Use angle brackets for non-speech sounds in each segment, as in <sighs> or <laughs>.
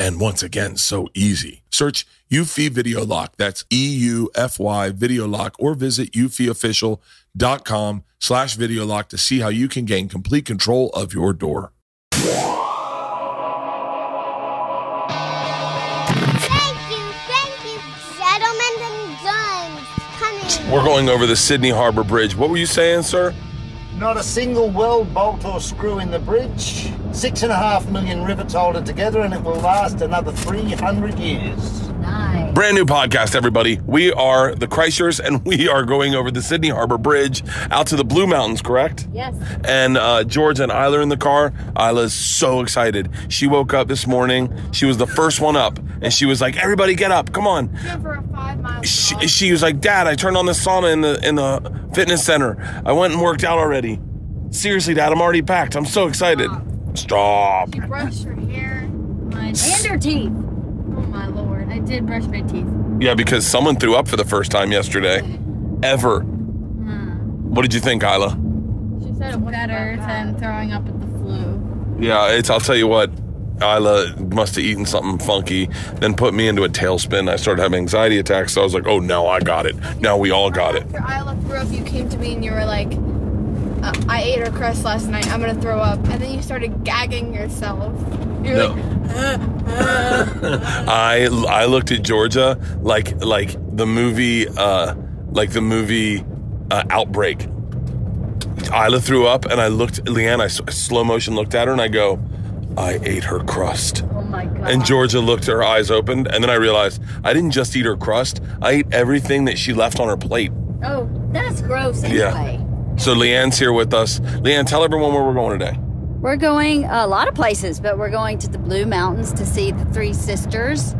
and once again, so easy. Search Eufy Video Lock. That's E-U-F-Y Video Lock or visit eufyofficial.com slash video lock to see how you can gain complete control of your door. Thank you, thank you, gentlemen and guns. Coming. We're going over the Sydney Harbor Bridge. What were you saying, sir? Not a single weld, bolt, or screw in the bridge. Six and a half million rivets holded together, and it will last another 300 years. Nice. Brand new podcast, everybody. We are the Kreischers, and we are going over the Sydney Harbor Bridge out to the Blue Mountains, correct? Yes. And uh, George and Ila are in the car. Ila's so excited. She woke up this morning. She was the first one up, and she was like, "Everybody, get up! Come on!" for a five mile She, she was like, "Dad, I turned on the sauna in the in the fitness center. I went and worked out already." Seriously, Dad, I'm already packed. I'm so excited. Stop. You brushed your hair. Mine and her teeth. Oh my lord. I did brush my teeth. Yeah, because someone threw up for the first time yesterday, ever. Hmm. What did you think, Ila? She said it better than throwing up at the flu. Yeah, it's. I'll tell you what. Ila must have eaten something funky, then put me into a tailspin. I started having anxiety attacks, so I was like, "Oh, now I got it. Now we all got it." After Ila threw up, you came to me and you were like, uh, I ate her crust last night. I'm gonna throw up. And then you started gagging yourself. You're No. like, <laughs> I I looked at Georgia like like the movie uh like the movie uh, Outbreak. Ila threw up, and I looked Leanne. I slow motion looked at her, and I go, "I ate her crust." Oh my god. And Georgia looked, her eyes opened, and then I realized I didn't just eat her crust. I ate everything that she left on her plate. Oh, that's gross Yeah. Anyway. So Leanne's here with us. Leanne, tell everyone where we're going today. We're going a lot of places, but we're going to the Blue Mountains to see the Three Sisters.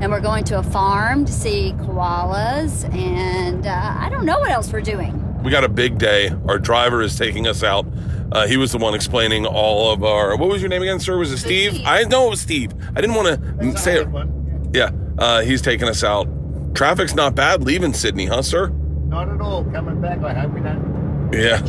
And we're going to a farm to see koalas. And uh, I don't know what else we're doing. We got a big day. Our driver is taking us out. Uh, he was the one explaining all of our. What was your name again, sir? Was it Steve? Steve. I know it was Steve. I didn't want to say it. good one. Yeah, uh, he's taking us out. Traffic's not bad leaving Sydney, huh, sir? Not at all. Coming back, I hope we don't. Yeah.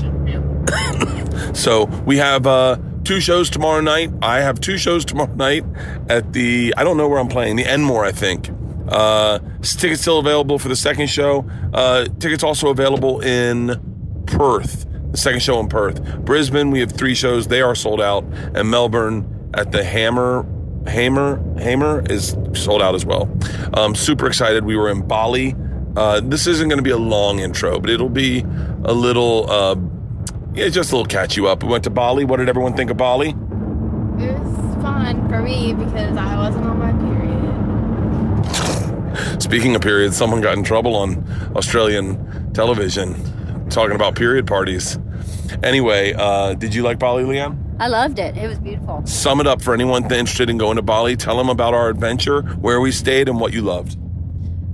<coughs> So we have uh, two shows tomorrow night. I have two shows tomorrow <laughs> night at the. I don't know where I'm playing. The Enmore, I think. Uh, tickets still available for the second show. Uh, tickets also available in Perth. The second show in Perth. Brisbane, we have three shows. They are sold out, and Melbourne at the Hammer. Hammer Hammer is sold out as well. Um, super excited. We were in Bali. Uh, this isn't going to be a long intro, but it'll be a little. Uh, yeah, just a little catch you up. We went to Bali. What did everyone think of Bali? it was fun for me because I wasn't on my period. Speaking of periods, someone got in trouble on Australian television talking about period parties. Anyway, uh, did you like Bali, Liam? I loved it. It was beautiful. Sum it up for anyone interested in going to Bali. Tell them about our adventure, where we stayed, and what you loved.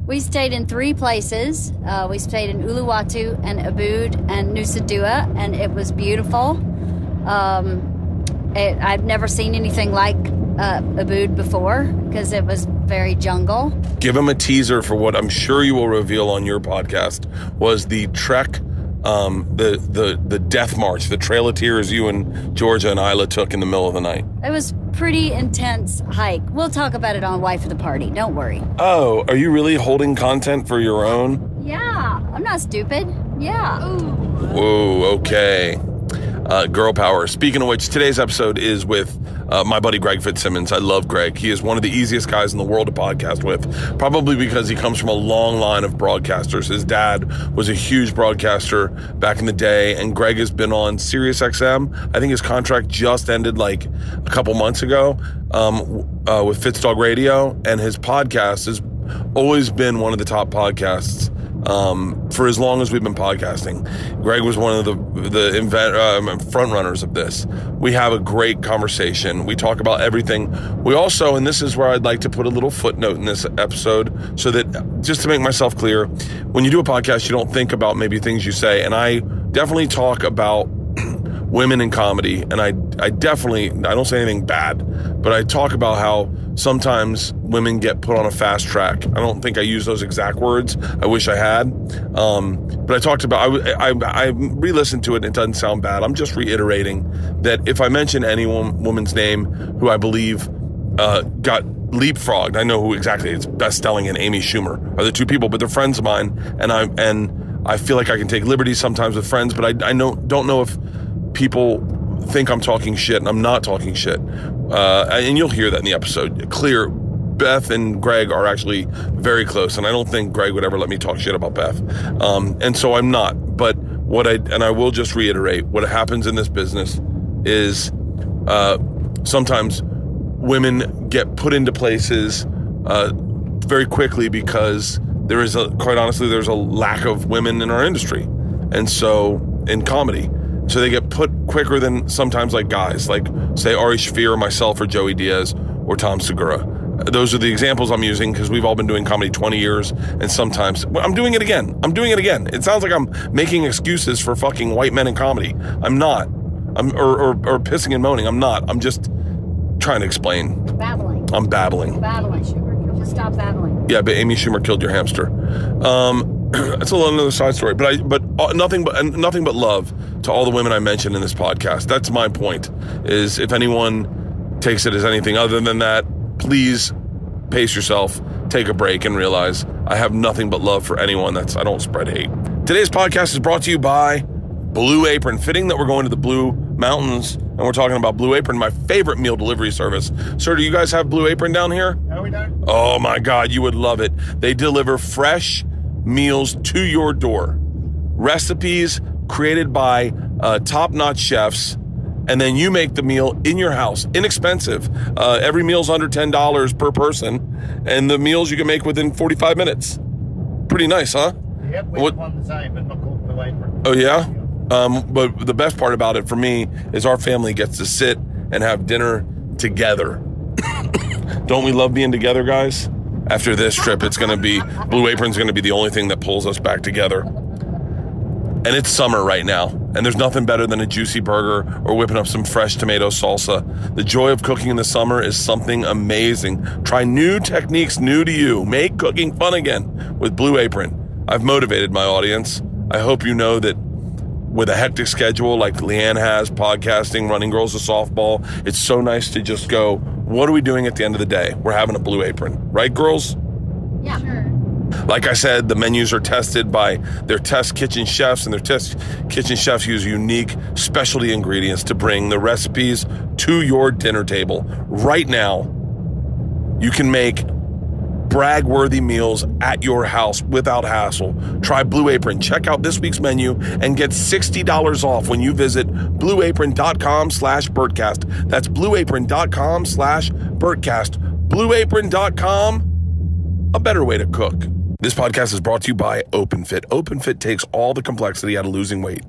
We stayed in three places. Uh, we stayed in Uluwatu and Ubud and Nusa Dua, and it was beautiful. Um, it, I've never seen anything like uh, Ubud before because it was very jungle. Give them a teaser for what I'm sure you will reveal on your podcast was the trek um, the the the death march, the Trail of Tears you and Georgia and Ila took in the middle of the night? It was pretty intense hike. We'll talk about it on Wife of the Party. Don't worry. Oh, are you really holding content for your own? Yeah, I'm not stupid. Yeah. Ooh. Whoa, okay. Uh, girl power. Speaking of which, today's episode is with uh, my buddy Greg Fitzsimmons. I love Greg. He is one of the easiest guys in the world to podcast with, probably because he comes from a long line of broadcasters. His dad was a huge broadcaster back in the day, and Greg has been on Sirius XM. I think his contract just ended like a couple months ago um, uh, with Fitzdog Radio, and his podcast has always been one of the top podcasts um, for as long as we've been podcasting. Greg was one of the the invent, um, front runners of this. We have a great conversation. We talk about everything. We also, and this is where I'd like to put a little footnote in this episode, so that just to make myself clear, when you do a podcast, you don't think about maybe things you say, and I definitely talk about women in comedy and I I definitely I don't say anything bad, but I talk about how sometimes women get put on a fast track. I don't think I use those exact words. I wish I had. Um, but I talked about I, I I re-listened to it and it doesn't sound bad. I'm just reiterating that if I mention any woman's name who I believe uh, got leapfrogged, I know who exactly it's Beth Stelling and Amy Schumer are the two people, but they're friends of mine, and I and I feel like I can take liberties sometimes with friends, but I I know don't know if people think I'm talking shit, and I'm not talking shit. Uh, and you'll hear that in the episode. Clear, Beth and Greg are actually very close, and I don't think Greg would ever let me talk shit about Beth. Um, and so I'm not. But what I and I will just reiterate: what happens in this business is uh, sometimes women get put into places uh, very quickly because there is a quite honestly there's a lack of women in our industry, and so in comedy. So they get put quicker than sometimes like guys, like say Ari Shaffir or myself or Joey Diaz or Tom Segura. Those are the examples I'm using because we've all been doing comedy 20 years, and sometimes well, I'm doing it again. I'm doing it again. It sounds like I'm making excuses for fucking white men in comedy. I'm not. I'm or, or, or pissing and moaning. I'm not. I'm just trying to explain. Babbling. I'm babbling. Babbling. Schumer, just stop babbling. Yeah, but Amy Schumer killed your hamster. Um, <clears throat> that's a little another side story. But I, but uh, nothing but and nothing but love to all the women I mentioned in this podcast. That's my point. Is if anyone takes it as anything other than that, please pace yourself, take a break, and realize I have nothing but love for anyone. That's I don't spread hate. Today's podcast is brought to you by Blue Apron. Fitting that we're going to the Blue Mountains and we're talking about Blue Apron, my favorite meal delivery service. Sir, do you guys have Blue Apron down here? No, we don't. Oh my God, you would love it. They deliver fresh meals to your door, recipes created by uh, top notch chefs. And then you make the meal in your house, inexpensive. Uh, every meal's under $10 per person, and the meals you can make within 45 minutes. Pretty nice, huh? Yep, we What- have one the same, but not called Apron. Oh yeah. Um, but the best part about it for me is our family gets to sit and have dinner together. <coughs> Don't we love being together, guys? After this trip, it's going to be Blue Apron's going to be the only thing that pulls us back together. And it's summer right now, and there's nothing better than a juicy burger or whipping up some fresh tomato salsa. The joy of cooking in the summer is something amazing. Try new techniques new to you. Make cooking fun again with Blue Apron. I've motivated my audience. I hope you know that with a hectic schedule like Leanne has, podcasting, running girls to softball, it's so nice to just go, what are we doing at the end of the day? We're having a blue apron, right, girls? Yeah. Sure. Like I said, the menus are tested by their test kitchen chefs, and their test kitchen chefs use unique specialty ingredients to bring the recipes to your dinner table. Right now, you can make brag worthy meals at your house without hassle. Try Blue Apron. Check out this week's menu and get $60 off when you visit blueapron.com slash bertcast. That's blueapron.com slash Bertcast. Blueapron.com, a better way to cook. This podcast is brought to you by OpenFit. OpenFit takes all the complexity out of losing weight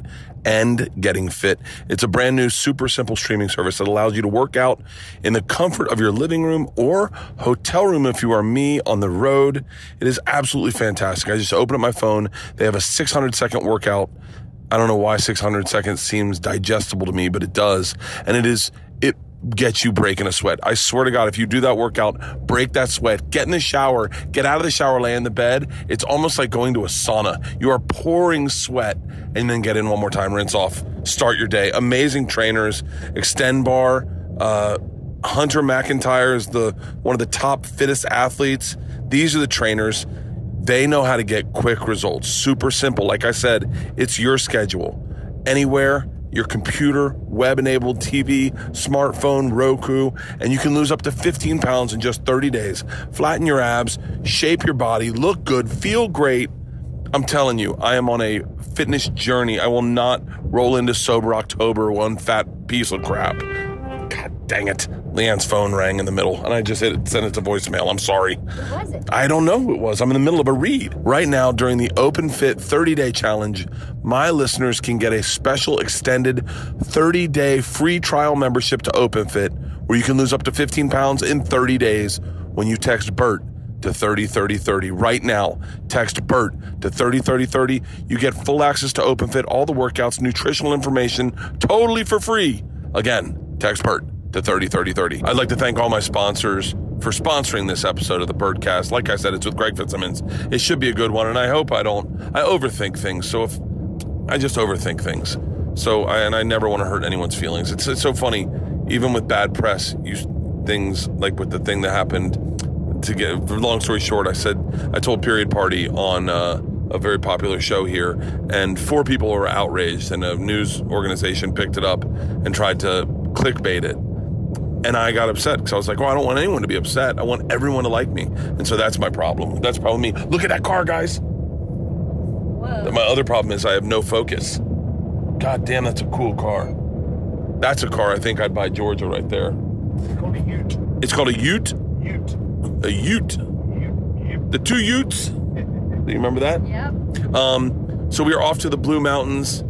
and getting fit. It's a brand new, super simple streaming service that allows you to work out in the comfort of your living room or hotel room if you are me on the road. It is absolutely fantastic. I just open up my phone. They have a 600 second workout. I don't know why 600 seconds seems digestible to me, but it does. And it is, it get you breaking a sweat. I swear to God, if you do that workout, break that sweat, get in the shower, get out of the shower, lay in the bed. It's almost like going to a sauna. You are pouring sweat and then get in one more time, rinse off, start your day. Amazing trainers, Xtend Barre, uh, Hunter McIntyre is the one of the top fittest athletes. These are the trainers. They know how to get quick results. Super simple. Like I said, it's your schedule. Anywhere, your computer, web enabled TV, smartphone, Roku, and you can lose up to 15 pounds in just 30 days. Flatten your abs, shape your body, look good, feel great. I'm telling you, I am on a fitness journey. I will not roll into sober October one fat piece of crap. Dang it. Leanne's phone rang in the middle, and I just hit it, sent it to voicemail. I'm sorry. What was it? I don't know who it was. I'm in the middle of a read. Right now, during the Open Fit 30 day challenge, my listeners can get a special extended 30 day free trial membership to Open Fit, where you can lose up to 15 pounds in 30 days when you text BERT to 30 30 30 right now. Text BERT to 30 30 30. You get full access to Open Fit, all the workouts, nutritional information, totally for free. Again, text BERT to 30 30 30. I'd like to thank all my sponsors for sponsoring this episode of the Bertcast. Like I said, it's with Greg Fitzsimmons. It should be a good one, and I hope I don't. I overthink things, so if I just overthink things. So, I, and I never want to hurt anyone's feelings. It's, it's so funny, even with bad press, you things like with the thing that happened. To get long story short, I said I told Period Party on uh, a very popular show here, and four people were outraged, and a news organization picked it up and tried to clickbait it. And I got upset because I was like, well, I don't want anyone to be upset. I want everyone to like me. And so that's my problem. That's probably me. Look at that car, guys. Whoa. My other problem is I have no focus. God damn, that's a cool car. That's a car I think I'd buy Georgia right there. It's Called a ute. It's called a Ute. Ute. A Ute. Ute. Ute. The two Utes. Do you remember that? Yep. Um, so we are off to the Blue Mountains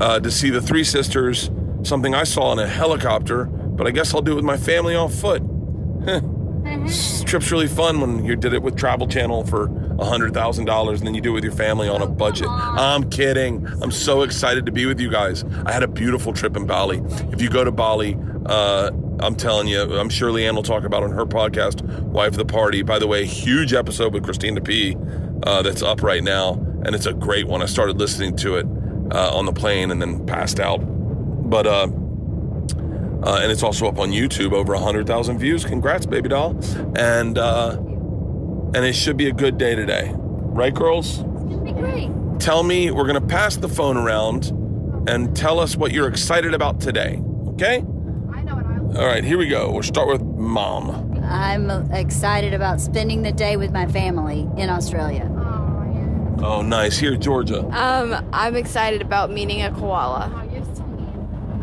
uh, to see the Three Sisters. Something I saw in a helicopter, but I guess I'll do it with my family on foot. <laughs> This trip's really fun when you did it with Travel Channel for hundred thousand dollars, and then you do it with your family on a budget. I'm kidding. I'm so excited to be with you guys. I had a beautiful trip in Bali. If you go to Bali, uh, I'm telling you, I'm sure Leanne will talk about on her podcast, Wife of the Party. By the way, huge episode with Christina P. Uh, that's up right now, and it's a great one. I started listening to it uh, on the plane and then passed out, but. Uh, uh, and it's also up on YouTube, over 100,000 views. Congrats, baby doll. And uh, and it should be a good day today. Right, girls? It's gonna be great. Tell me, we're going to pass the phone around and tell us what you're excited about today. Okay? I know what I love. All right, here we go. We'll start with mom. I'm excited about spending the day with my family in Australia. Oh, yeah. Oh, nice. Here, Georgia. Um, I'm excited about meeting a koala.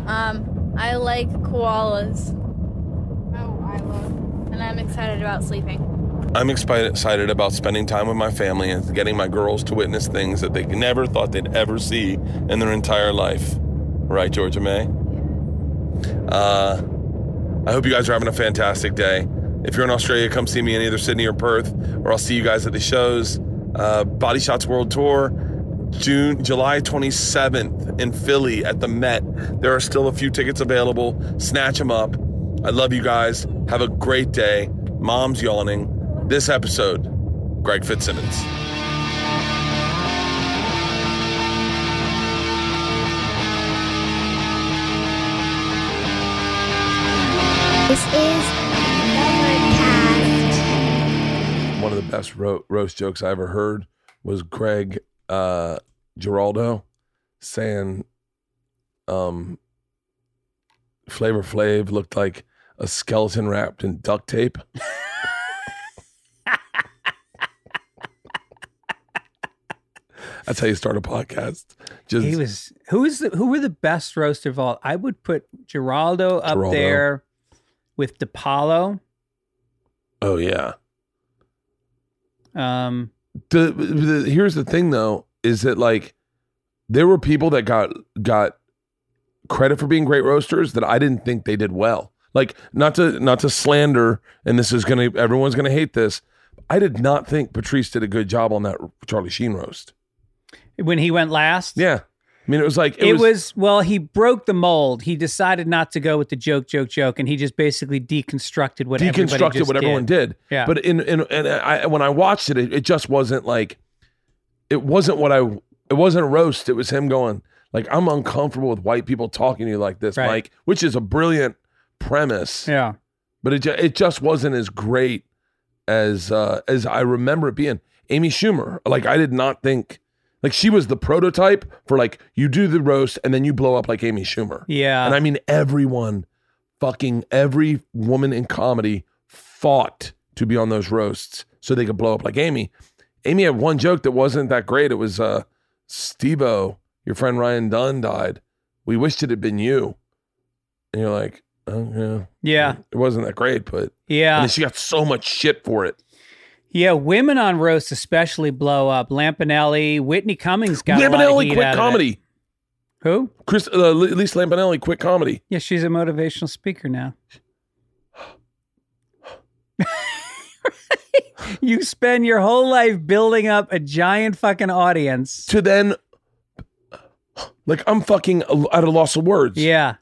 Um, I like koalas, Oh, I love. and I'm excited about sleeping. I'm excited excited about spending time with my family and getting my girls to witness things that they never thought they'd ever see in their entire life. Right, Georgia May? Uh, I hope you guys are having a fantastic day. If you're in Australia, come see me in either Sydney or Perth, or I'll see you guys at the shows. Uh, Body Shots World Tour, June, July 27th in Philly at the Met. There are still a few tickets available. Snatch them up. I love you guys. Have a great day. Mom's yawning. This episode, Greg Fitzsimmons. This is Bertcast. One of the best ro- roast jokes I ever heard was Greg uh, Giraldo saying um, Flavor Flav looked like a skeleton wrapped in duct tape. <laughs> That's how you start a podcast. Just He was who is the who were the best roaster of all? I would put Giraldo up Giraldo. there with DiPaolo. oh yeah. Um, the, the here's the thing though is that like there were people that got got credit for being great roasters that I didn't think they did well. Like not to not to slander and this is to everyone's to hate this. I did not think Patrice did a good job on that Charlie Sheen roast. when he went last, Yeah. I mean, it was like It, it, was, was, well, he broke the mold. He decided not to go with the joke, joke, joke, and he just basically deconstructed what everybody deconstructed what everyone did. Yeah. But in in and I when I watched it, it, it just wasn't like it wasn't what I it wasn't a roast. It was him going like I'm uncomfortable with white people talking to you like this, Right. Mike, which is a brilliant premise. Yeah. But it it just wasn't as great as uh as I remember it being. Amy Schumer, like I did not think like she was the prototype for like you do the roast and then you blow up like Amy Schumer. Yeah. And I mean, everyone, fucking every woman in comedy fought to be on those roasts so they could blow up like Amy. Amy had one joke that wasn't that great. It was uh, Steve-O, your friend Ryan Dunn died. We wished it had been you. And you're like, oh, yeah. yeah. It wasn't that great, but Yeah. then she got so much shit for it. Yeah. Women on roast especially blow up. Lampanelli, Whitney Cummings got a lot of Lampanelli quit out of it. comedy. Who? Chris, uh, Lisa Lampanelli quit comedy. Yeah, she's a motivational speaker now. <laughs> you spend your whole life building up a giant fucking audience. To then, like, I'm fucking at a loss of words. Yeah.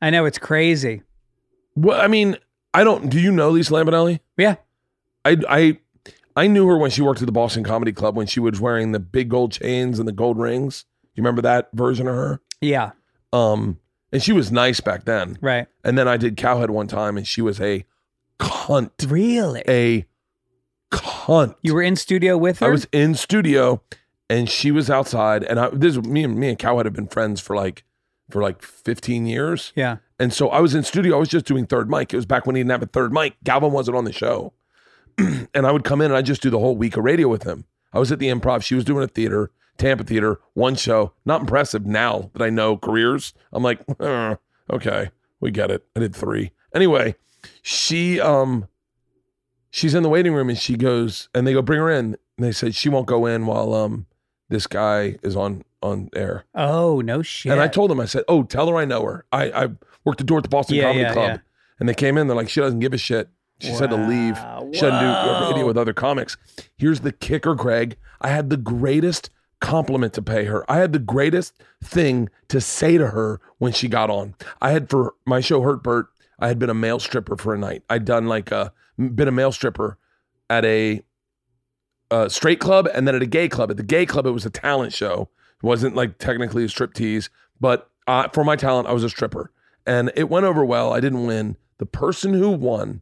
I know it's crazy. Well, I mean, I don't. Do you know Lisa Lampanelli? Yeah. I I I knew her when she worked at the Boston Comedy Club when she was wearing the big gold chains and the gold rings. You remember that version of her? Yeah. Um, and she was nice back then. Right. And then I did Cowhead one time, and she was a cunt. Really? A cunt. You were in studio with her? I was in studio, and she was outside, and I this me and me and Cowhead have been friends for like for like 15 years. Yeah. And so I was in studio. I was just doing third mic. It was back when he didn't have a third mic. Galvin wasn't on the show. <clears throat> and I would come in and I'd just do the whole week of radio with him. I was at the improv. She was doing a theater, Tampa Theater, one show. Not impressive now that I know careers. I'm like, <laughs> "Uh, okay, we get it. I did three. Anyway, she um she's in the waiting room and she goes, and they go, bring her in. And they said she won't go in while um this guy is on on air. Oh, no shit. And I told them, I said, "Oh, tell her I know her. I I worked the door at the Boston Yeah, Comedy yeah, Club." yeah. And they came in. They're like, "She doesn't give a shit." She said to leave. She doesn't do Whoa. radio with other comics. Here's the kicker, Greg. I had the greatest compliment to pay her. I had the greatest thing to say to her when she got on. I had for my show Hurt Bert. I had been a male stripper for a night. I'd done like a been a male stripper at a uh, straight club and then at a gay club. At the gay club, it was a talent show. It wasn't like technically a strip tease, but uh, for my talent, I was a stripper. And it went over well. I didn't win. The person who won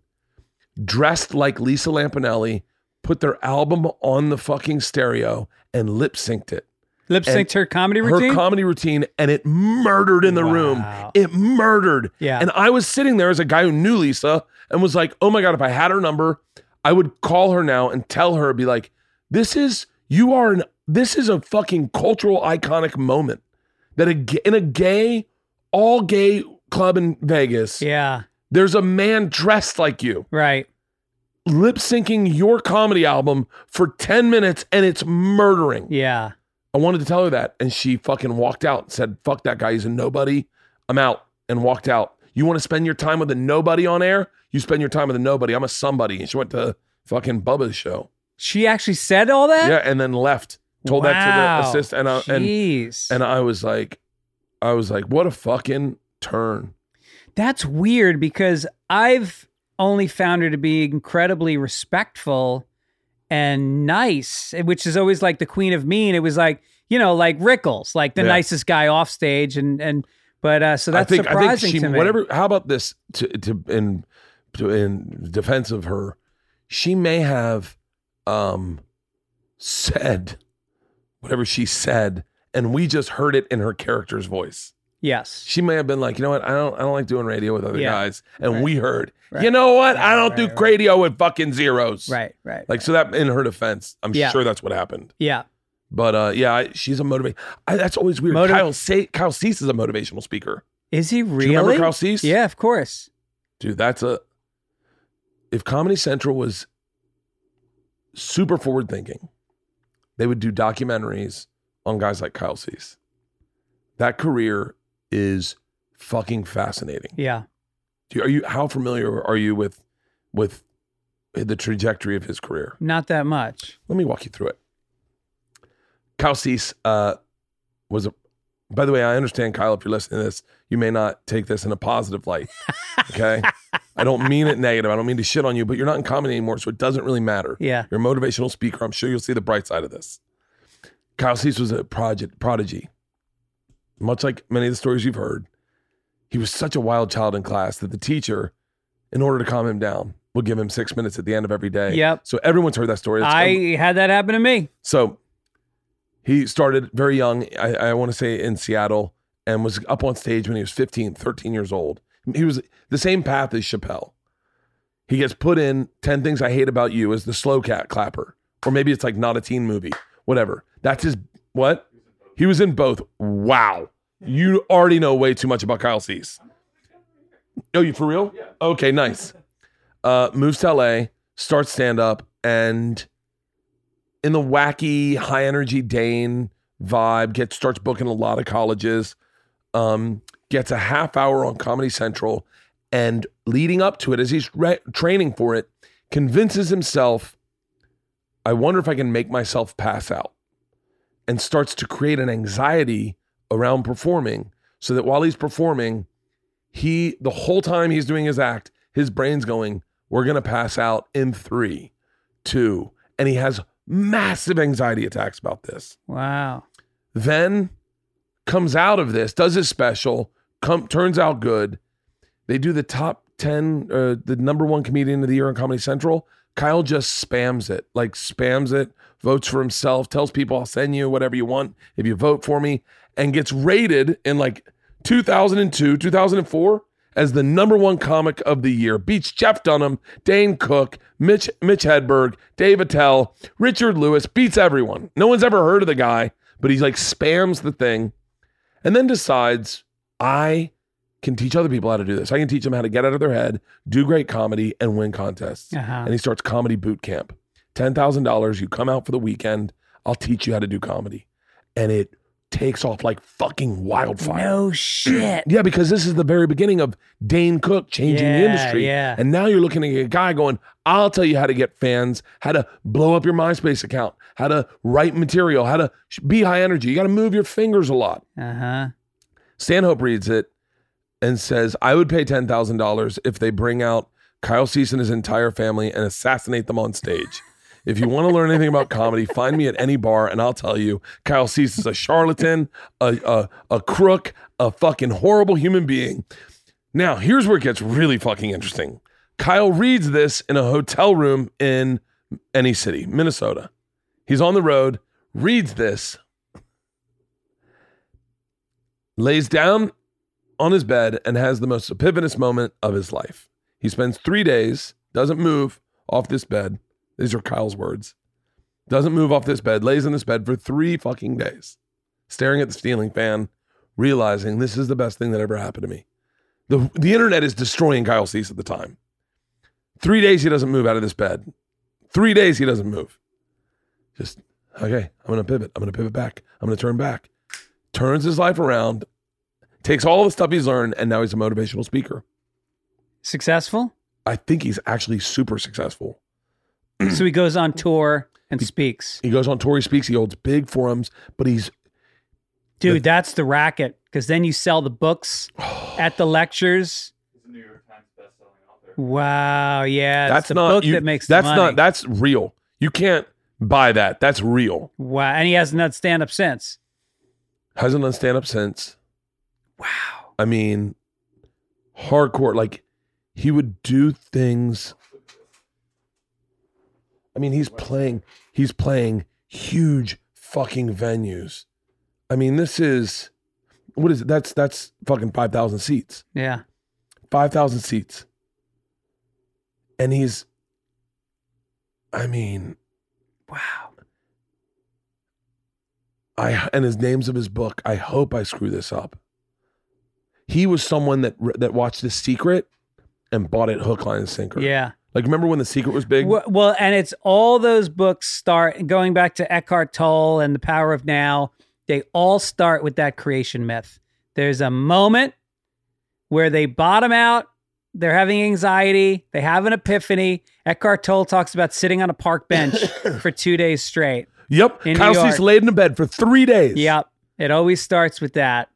dressed like Lisa Lampanelli, put their album on the fucking stereo and lip synced it. Lip synced her comedy routine? Her comedy routine, and it murdered in the room. It murdered. Yeah. And I was sitting there as a guy who knew Lisa and was like, oh my God, if I had her number, I would call her now and tell her, be like, this is, you are an, this is a fucking cultural iconic moment that a, in a gay, all gay club in Vegas, yeah. There's a man dressed like you Right. lip syncing your comedy album for 10 minutes and it's murdering. Yeah. I wanted to tell her that. And she fucking walked out and said, fuck that guy. He's a nobody. I'm out and walked out. You want to spend your time with a nobody on air? You spend your time with a nobody. I'm a somebody. And she went to fucking Bubba's show. She actually said all that? Yeah. And then left. Told that to the assistant. And I, and, Jeez. and I was like, I was like, what a fucking turn. That's weird because I've only found her to be incredibly respectful and nice, which is always like the queen of mean. It was like, you know, like Rickles, like the Yeah. nicest guy off stage. And, and, but, uh, so that's I think, I surprising think she, to me. whatever, how about this to, to, in, to, in defense of her, she may have, um, said whatever she said, and we just heard it in her character's voice. Yes. She may have been like, you know what, I don't, I don't like doing radio with other Yeah. guys, and Right. we heard, Right. you know what, I don't do right. radio with fucking zeros, Right. Right. Like so that in her defense, I'm Yeah. sure that's what happened. yeah. But uh, yeah, I, she's a motivate. I, that's always weird. Motiv- Kyle say Kyle Cease is a motivational speaker. Is he really? Do you remember Kyle Cease? Yeah, of course. dude that's a if comedy central was super forward thinking they would do documentaries on guys like kyle cease that career is fucking fascinating Yeah. Do you- are you how familiar are you with with the trajectory of his career Not that much. let me walk you through it kyle cease uh, was a By the way, I understand, Kyle, if you're listening to this, you may not take this in a positive light. <laughs> Okay. I don't mean it negative. I don't mean to shit on you, but you're not in comedy anymore, so it doesn't really matter. Yeah. You're a motivational speaker. I'm sure you'll see the bright side of this. Kyle Cease was a project prodigy. Much like many of the stories you've heard, he was such a wild child in class that the teacher, in order to calm him down, would give him six minutes at the end of every day. Yep. So everyone's heard that story. That's I had that happen to me. so he started very young, I, I want to say in Seattle, and was up on stage when he was 15, 13 years old. He was the same path as Chappelle. He gets put in 10 Things I Hate About You as the slow cat clapper. Or maybe it's like not a teen movie, whatever. That's his, what? He was in both. Wow. You already know way too much about Kyle Cease. Oh, you for real? Okay, nice. Uh, moves to LA, starts stand up, and in the wacky, high energy Dane vibe, gets starts booking a lot of colleges, um, gets a half hour on Comedy Central, and leading up to it, as he's re- training for it, convinces himself, I wonder if I can make myself pass out, and starts to create an anxiety around performing, so that while he's performing, he the whole time he's doing his act, his brain's going, "We're gonna pass out in three, two, and he has massive anxiety attacks about this. Wow. Then comes out of this, does his special, come turns out good. They do the top 10, uh, the number one comedian of the year on Comedy Central. Kyle just spams it, like spams it, votes for himself, tells people I'll send you whatever you want if you vote for me, and gets rated in like 2002, 2004 as the number one comic of the year. Beats Jeff Dunham, Dane Cook, Mitch Mitch Hedberg, Dave Attell, Richard Lewis, beats everyone. No one's ever heard of the guy, but he's like spams the thing and then decides I can teach other people how to do this. I can teach them how to get out of their head, do great comedy, and win contests. Uh-huh. And he starts comedy boot camp. $10,000, you come out for the weekend, I'll teach you how to do comedy. And it takes off like fucking wildfire. No shit. Yeah, because this is the very beginning of Dane Cook changing the industry. yeah. And now you're looking at a guy going, I'll tell you how to get fans, how to blow up your MySpace account, how to write material, how to be high energy. You got to move your fingers a lot. Uh huh. Stanhope reads it and says, I would pay $10,000 if they bring out Kyle Cease and his entire family and assassinate them on stage. If you want to learn anything about comedy, find me at any bar and I'll tell you Kyle Cease is a charlatan, a, a, a crook, a fucking horrible human being. Now, here's where it gets really fucking interesting. Kyle reads this in a hotel room in any city, Minnesota. He's on the road, reads this, lays down on his bed, and has the most epiphanous moment of his life. He spends three days, doesn't move off this bed. These are Kyle's words. Doesn't move off this bed, lays in this bed for three fucking days, staring at the ceiling fan, realizing this is the best thing that ever happened to me. The, the internet is destroying Kyle Cease at the time. Three days he doesn't move out of this bed. Three days he doesn't move. Just, okay, I'm going to pivot. I'm going to pivot back. I'm going to turn back. Turns his life around, takes all the stuff he's learned, and now he's a motivational speaker. Successful? I think he's actually super successful. <clears throat> so he goes on tour and he, speaks. He goes on tour, he speaks, he holds big forums, but he's Dude, that's the racket. Because then you sell the books <sighs> at the lectures. Wow, yeah, that's the not book you- that makes that's the money. not that's real. You can't buy that. That's real. wow, and he hasn't done stand up since. Hasn't done stand up since. Wow, I mean, hardcore. Like he would do things. I mean, he's playing. He's playing huge fucking venues. I mean, this is what is it? That's that's fucking five thousand seats. yeah, Five thousand seats. And he's. I mean, wow. I and his names of his book. I hope I screw this up. He was someone that that watched The Secret and bought it hook, line, and sinker. Yeah. Like remember when The Secret was big? Well, well, and it's all those books start going back to Eckhart Tolle and The Power of Now. They all start with that creation myth. There's a moment where they bottom out, they're having anxiety, they have an epiphany. Eckhart Tolle talks about sitting on a park bench <laughs> for two days straight. Yep. New laid in a bed for three days. Yep. It always starts with that.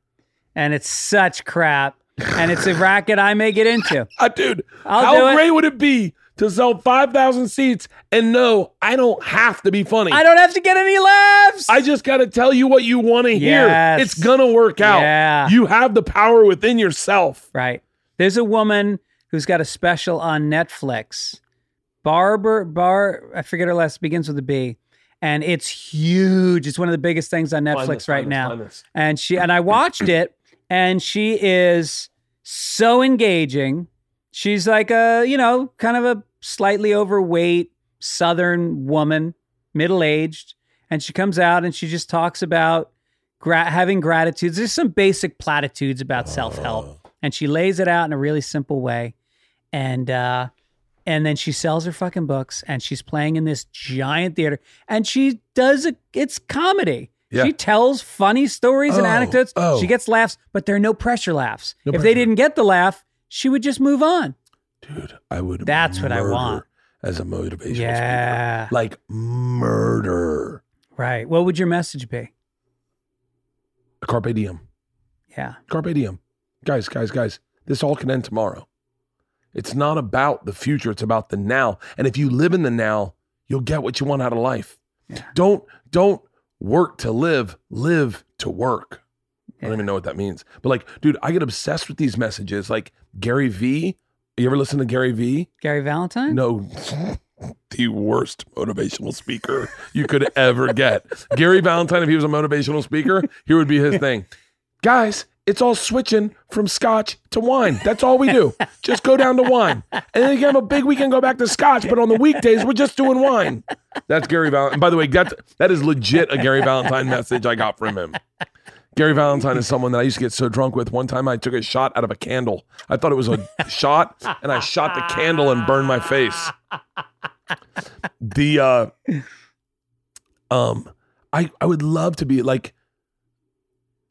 And it's such crap. And it's a <laughs> racket I may get into. Uh, dude, I'll how great would it be to sell 5,000 seats and know I don't have to be funny? I don't have to get any laughs. I just got to tell you what you want to hear. Yes. It's going to work out. Yeah. You have the power within yourself. Right. There's a woman who's got a special on Netflix. Barber Bar I forget her last begins with a B. And it's huge. It's one of the biggest things on Netflix this, right this, now. this. And she and I watched it and she is so engaging. She's like a, you know, kind of a slightly overweight southern woman, middle-aged, and she comes out and she just talks about gra- having gratitudes. There's some basic platitudes about self-help and she lays it out in a really simple way. And uh and then she sells her fucking books and she's playing in this giant theater and she does a it's comedy. Yeah. She tells funny stories and Oh, anecdotes. oh. She gets laughs, but there are no pressure laughs. No if pressure. they didn't get the laugh, she would just move on. Dude, I would That's what I murder want. as a motivational Yeah. speaker. Like murder. Right. What would your message be? Carpe diem. Yeah. Carpe diem. Guys, guys, guys, this all can end tomorrow. It's not about the future, it's about the now. And if you live in the now, you'll get what you want out of life. Don't don't work to live, live to work. I don't even know what that means. But like, dude, I get obsessed with these messages. Like Gary V. You ever listen to Gary V? Gary Valentine? No, <laughs> the worst motivational speaker you could ever get. Gary Valentine, if he was a motivational speaker, here would be his thing. Guys, it's all switching from scotch to wine. That's all we do. <laughs> Just go down to wine. And then you can have a big weekend, go back to scotch, but on the weekdays, we're just doing wine. That's Gary Valentine. By the way, that, that is legit a Gary Valentine message I got from him. Gary Valentine is someone that I used to get so drunk with. One time I took a shot out of a candle. I thought it was a shot, and I shot the candle and burned my face. The uh um I I would love to be like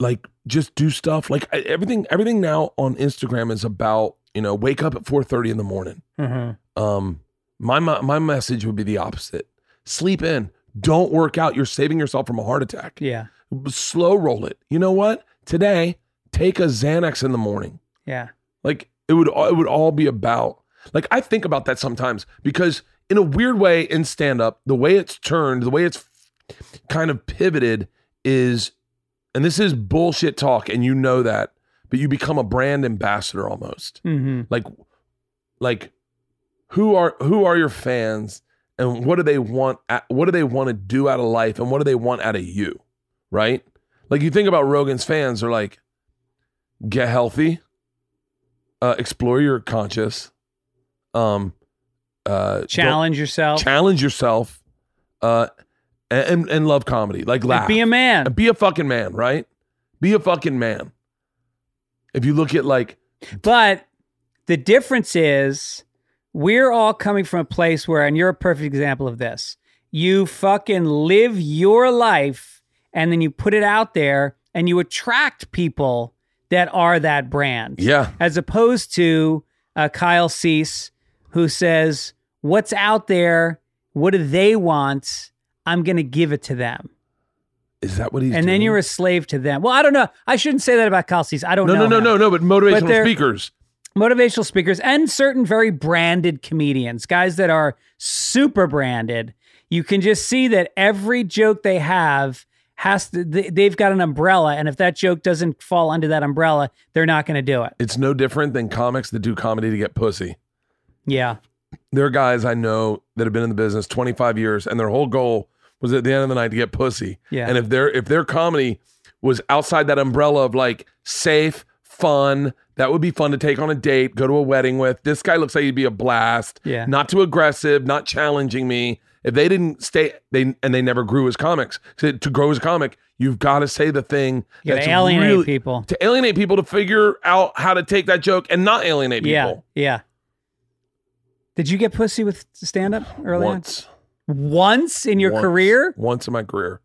like just do stuff like everything everything now on Instagram is about, you know, wake up at 4:30 in the morning. Mm-hmm. Um, my my my message would be the opposite. Sleep in. Don't work out. You're saving yourself from a heart attack. Yeah. Slow roll it. You know what? Today, take a Xanax in the morning. Yeah. Like it would it would all be about. Like I think about that sometimes because in a weird way in stand up, the way it's turned, the way it's kind of pivoted is and this is bullshit talk and you know that, but you become a brand ambassador almost Mm-hmm. like like who are who are your fans and what do they want at- what do they want to do out of life and what do they want out of you right like you think about rogan's fans they're like get healthy uh explore your conscious um uh Challenge yourself. challenge yourself uh and and love comedy like laugh Be a man. and be a fucking man right be a fucking man if you look at like But the difference is we're all coming from a place where, and you're a perfect example of this, you fucking live your life and then you put it out there and you attract people that are that brand. yeah As opposed to uh, Kyle Cease, who says, What's out there? What do they want? I'm going to give it to them. Is that what he's and then you're a slave to them. Well, I don't know. I shouldn't say that about Cease. I don't no, know. no, no, him. no, no, but motivational But speakers. motivational speakers and certain very branded comedians, guys that are super branded. You can just see that every joke they have has to, they've got an umbrella. And if that joke doesn't fall under that umbrella, they're not going to do it. It's no different than comics that do comedy to get pussy. Yeah. There are guys I know that have been in the business 25 years and their whole goal was at the end of the night to get pussy. Yeah. And if their if their comedy was outside that umbrella of like safe, fun, that would be fun to take on a date, go to a wedding with. This guy looks like he'd be a blast. Yeah. Not too aggressive, not challenging me. If they didn't stay, they and they never grew as comics. So to grow as a comic, you've got to say the thing You that's alienate really- people. to alienate people to figure out how to take that joke and not alienate Yeah. people. Yeah. Did you get pussy with stand up early Once, on? Once in your Once. career? once in my career.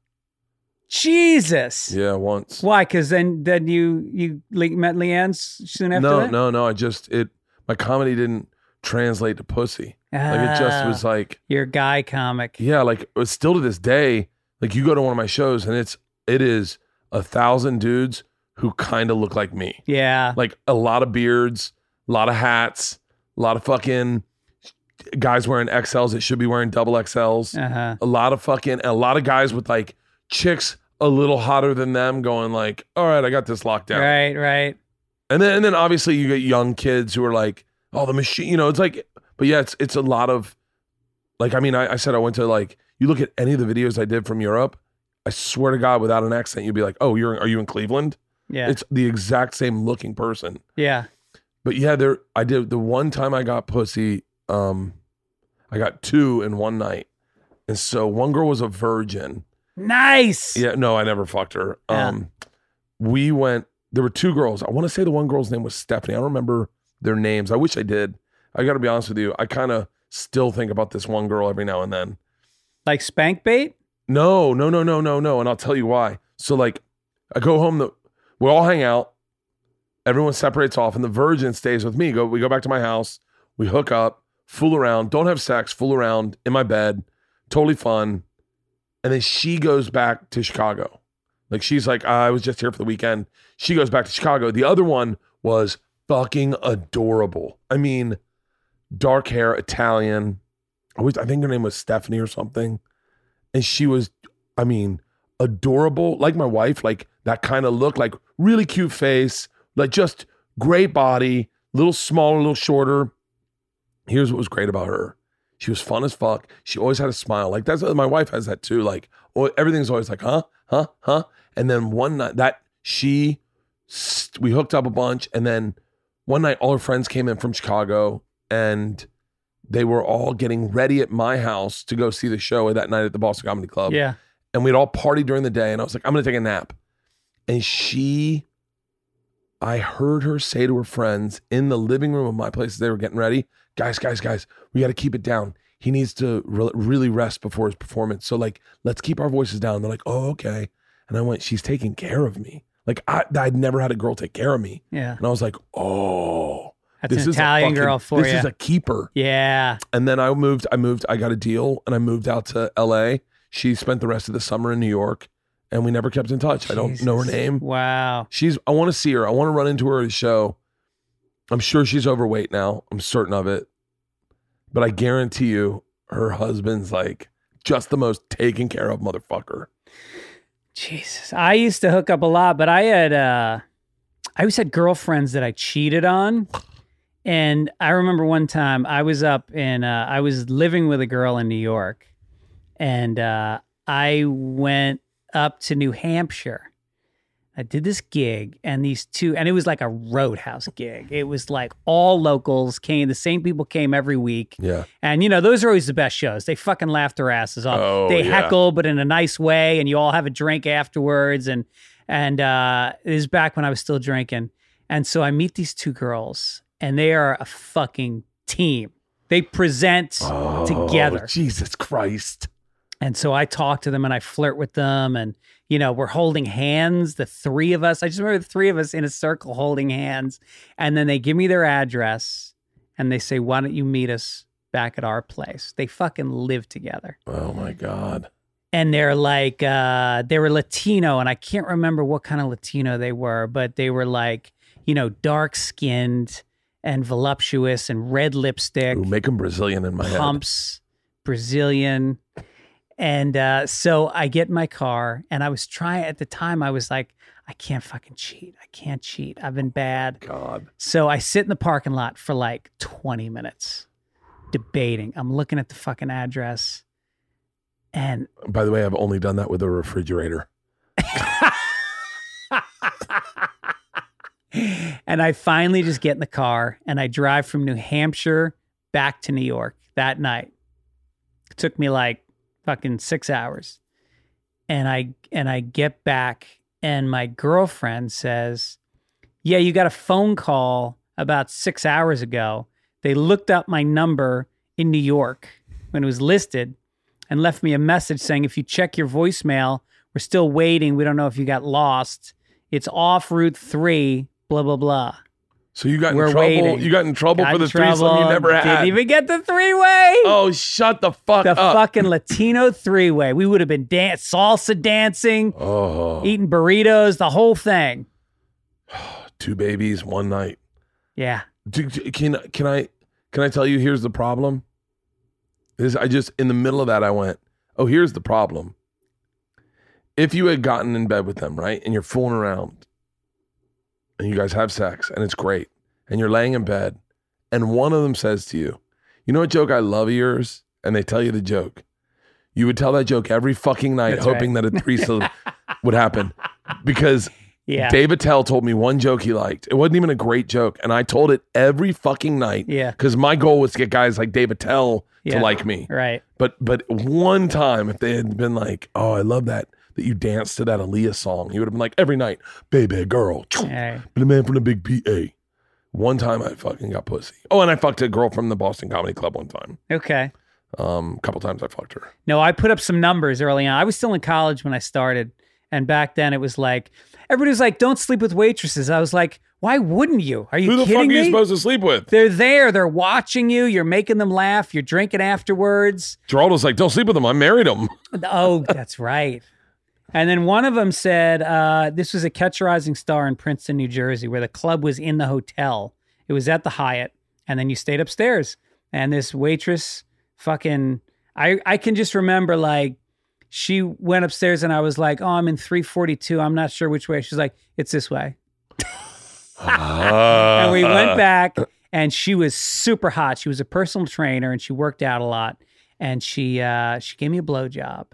Jesus. Yeah, once. Why? Because then then you you met Leanne soon after no, that? no, no. I just it my comedy didn't translate to pussy. Like it just Ah, was like You're guy comic. yeah, like it's still to this day. Like you go to one of my shows and it's it is a thousand dudes who kind of look like me. Yeah. Like a lot of beards, a lot of hats, a lot of fucking guys wearing XLs that should be wearing double XLs. Uh-huh. A lot of fucking a lot of guys with like chicks a little hotter than them going like, "All right, I got this locked down." Right, right. And then and then obviously you get young kids who are like, "Oh, the machine," you know, it's like but yeah, it's it's a lot of like I mean, I, I said I went to like you look at any of the videos I did from Europe, I swear to God, without an accent, you'd be like, "Oh, you're are you in Cleveland?" Yeah. It's the exact same looking person. yeah. But yeah, there I did the one time I got pussy, um, I got two in one night. And so one girl was a virgin. Nice. Yeah, no, I never fucked her. Yeah. Um we went there were two girls. I want to say the one girl's name was Stephanie. I don't remember their names. I wish I did. I gotta be honest with you. I kind of still think about this one girl every now and then. Like spank bait? No, no, no, no, no, no. And I'll tell you why. So like I go home the we all hang out, everyone separates off, and the virgin stays with me. Go we go back to my house, we hook up, fool around, don't have sex, fool around in my bed, totally fun. And then she goes back to Chicago. Like she's like, I was just here for the weekend. She goes back to Chicago. The other one was fucking adorable. I mean, dark hair, Italian. I was- I think her name was Stephanie or something. And she was, I mean, adorable, like my wife, like that kind of look, like really cute face, like just great body, little smaller, little shorter. Here's what was great about her. She was fun as fuck. She always had a smile. Like that's my wife has that too. Like everything's always like, huh, huh, huh. And then one night that she, we hooked up a bunch, and then one night all her friends came in from Chicago, and they were all getting ready at my house to go see the show that night at the Boston Comedy Club Yeah. and we'd all party during the day and i was like i'm gonna take a nap and she i heard her say to her friends in the living room of my place as they were getting ready guys guys guys we got to keep it down he needs to re- really rest before his performance so like let's keep our voices down they're like oh okay and i went she's taking care of me like I, i'd never had a girl take care of me Yeah. and i was like oh That's this an is a Italian fucking- girl for this you. is a keeper yeah. and then I moved, I moved, I got a deal and I moved out to LA. She spent the rest of the summer in New York and we never kept in touch. I don't know her name. Wow. She's, I want to see her. I want to run into her at a show. I'm sure she's overweight now. I'm certain of it. But I guarantee you, her husband's like just the most taken care of motherfucker. Jesus. I used to hook up a lot, but I had uh I always had girlfriends that I cheated on. And I remember one time I was up in uh I was living with a girl in New York and uh I went up to New Hampshire. I did this gig and these two and it was like a roadhouse gig. It was like all locals came, the same people came every week. Yeah. And you know, those are always the best shows. They fucking laugh their asses off. Oh, they yeah. heckle, but in a nice way, and you all have a drink afterwards. And and uh it is back when I was still drinking. And so I meet these two girls, and they are a fucking team. They present together. Oh, Jesus Christ. And so I talk to them and I flirt with them and you know, we're holding hands, the three of us. I just remember the three of us in a circle holding hands. And then they give me their address and they say, Why don't you meet us back at our place? They fucking live together. Oh my God. And they're like, uh, they were Latino, and I can't remember what kind of Latino they were, but they were like, you know, dark skinned and voluptuous and red lipstick Ooh, make them Brazilian in my head. pumps, Brazilian. And uh, so I get in my car and I was trying at the time, I was like, I can't fucking cheat. I can't cheat. I've been bad. God. So I sit in the parking lot for like 20 minutes debating. I'm looking at the fucking address and By the way, I've only done that with a refrigerator. <laughs> and I finally just get in the car and I drive from New Hampshire back to New York that night. It took me like fucking six hours. And I and I get back and my girlfriend says, Yeah, you got a phone call about six hours ago. They looked up my number in New York when it was listed and left me a message saying, if you check your voicemail, we're still waiting. We don't know if you got lost. It's off Route 3, blah, blah, blah. So you got in We're trouble. waiting. You got in trouble Got for in the threesome you never had. Didn't even get the three way. oh, shut the fuck up. the up. fucking Latino three way. We would have been dan- salsa dancing, oh, eating burritos, the whole thing. <sighs> two babies, one night. Yeah. Do- Can can I can I tell you? Here's the problem. Is I just in the middle of that I went, oh, here's the problem. If you had gotten in bed with them, right, and you're fooling around, and you guys have sex, and it's great, and you're laying in bed, and one of them says to you, "You know what joke I love of yours," and they tell you the joke, you would tell that joke every fucking night, That's hoping that a threesome <laughs> would happen, because Yeah. Dave Attell told me one joke he liked. It wasn't even a great joke, and I told it every fucking night. Yeah. because my goal was to get guys like Dave Attell Yeah. to like me. Right. But but one time, if they had been like, "Oh, I love that that you danced to that Aaliyah song," he would have been like, "Every night, baby girl, Hey. been a man from the big PA." One time, I fucking got pussy. Oh, and I fucked a girl from the Boston Comedy Club one time. Okay. Um, a couple times I fucked her. No, I put up some numbers early on. I was still in college when I started. And back then it was like, everybody was like, don't sleep with waitresses. I was like, why wouldn't you? Are you Who the fuck kidding are you me? supposed to sleep with? They're there. They're watching you. You're making them laugh. You're drinking afterwards. Giraldo's like, "Don't sleep with him. I married him." Oh, that's right. And then one of them said, uh, this was a Catch a Rising Star in Princeton, New Jersey, where the club was in the hotel. It was at the Hyatt. And then you stayed upstairs. And this waitress fucking, I, I can just remember like, she went upstairs and I was like, oh, I'm in 342. I'm not sure which way. She's like, it's this way. and we went <laughs> back and she was super hot. She was a personal trainer and she worked out a lot. And she uh she gave me a blowjob.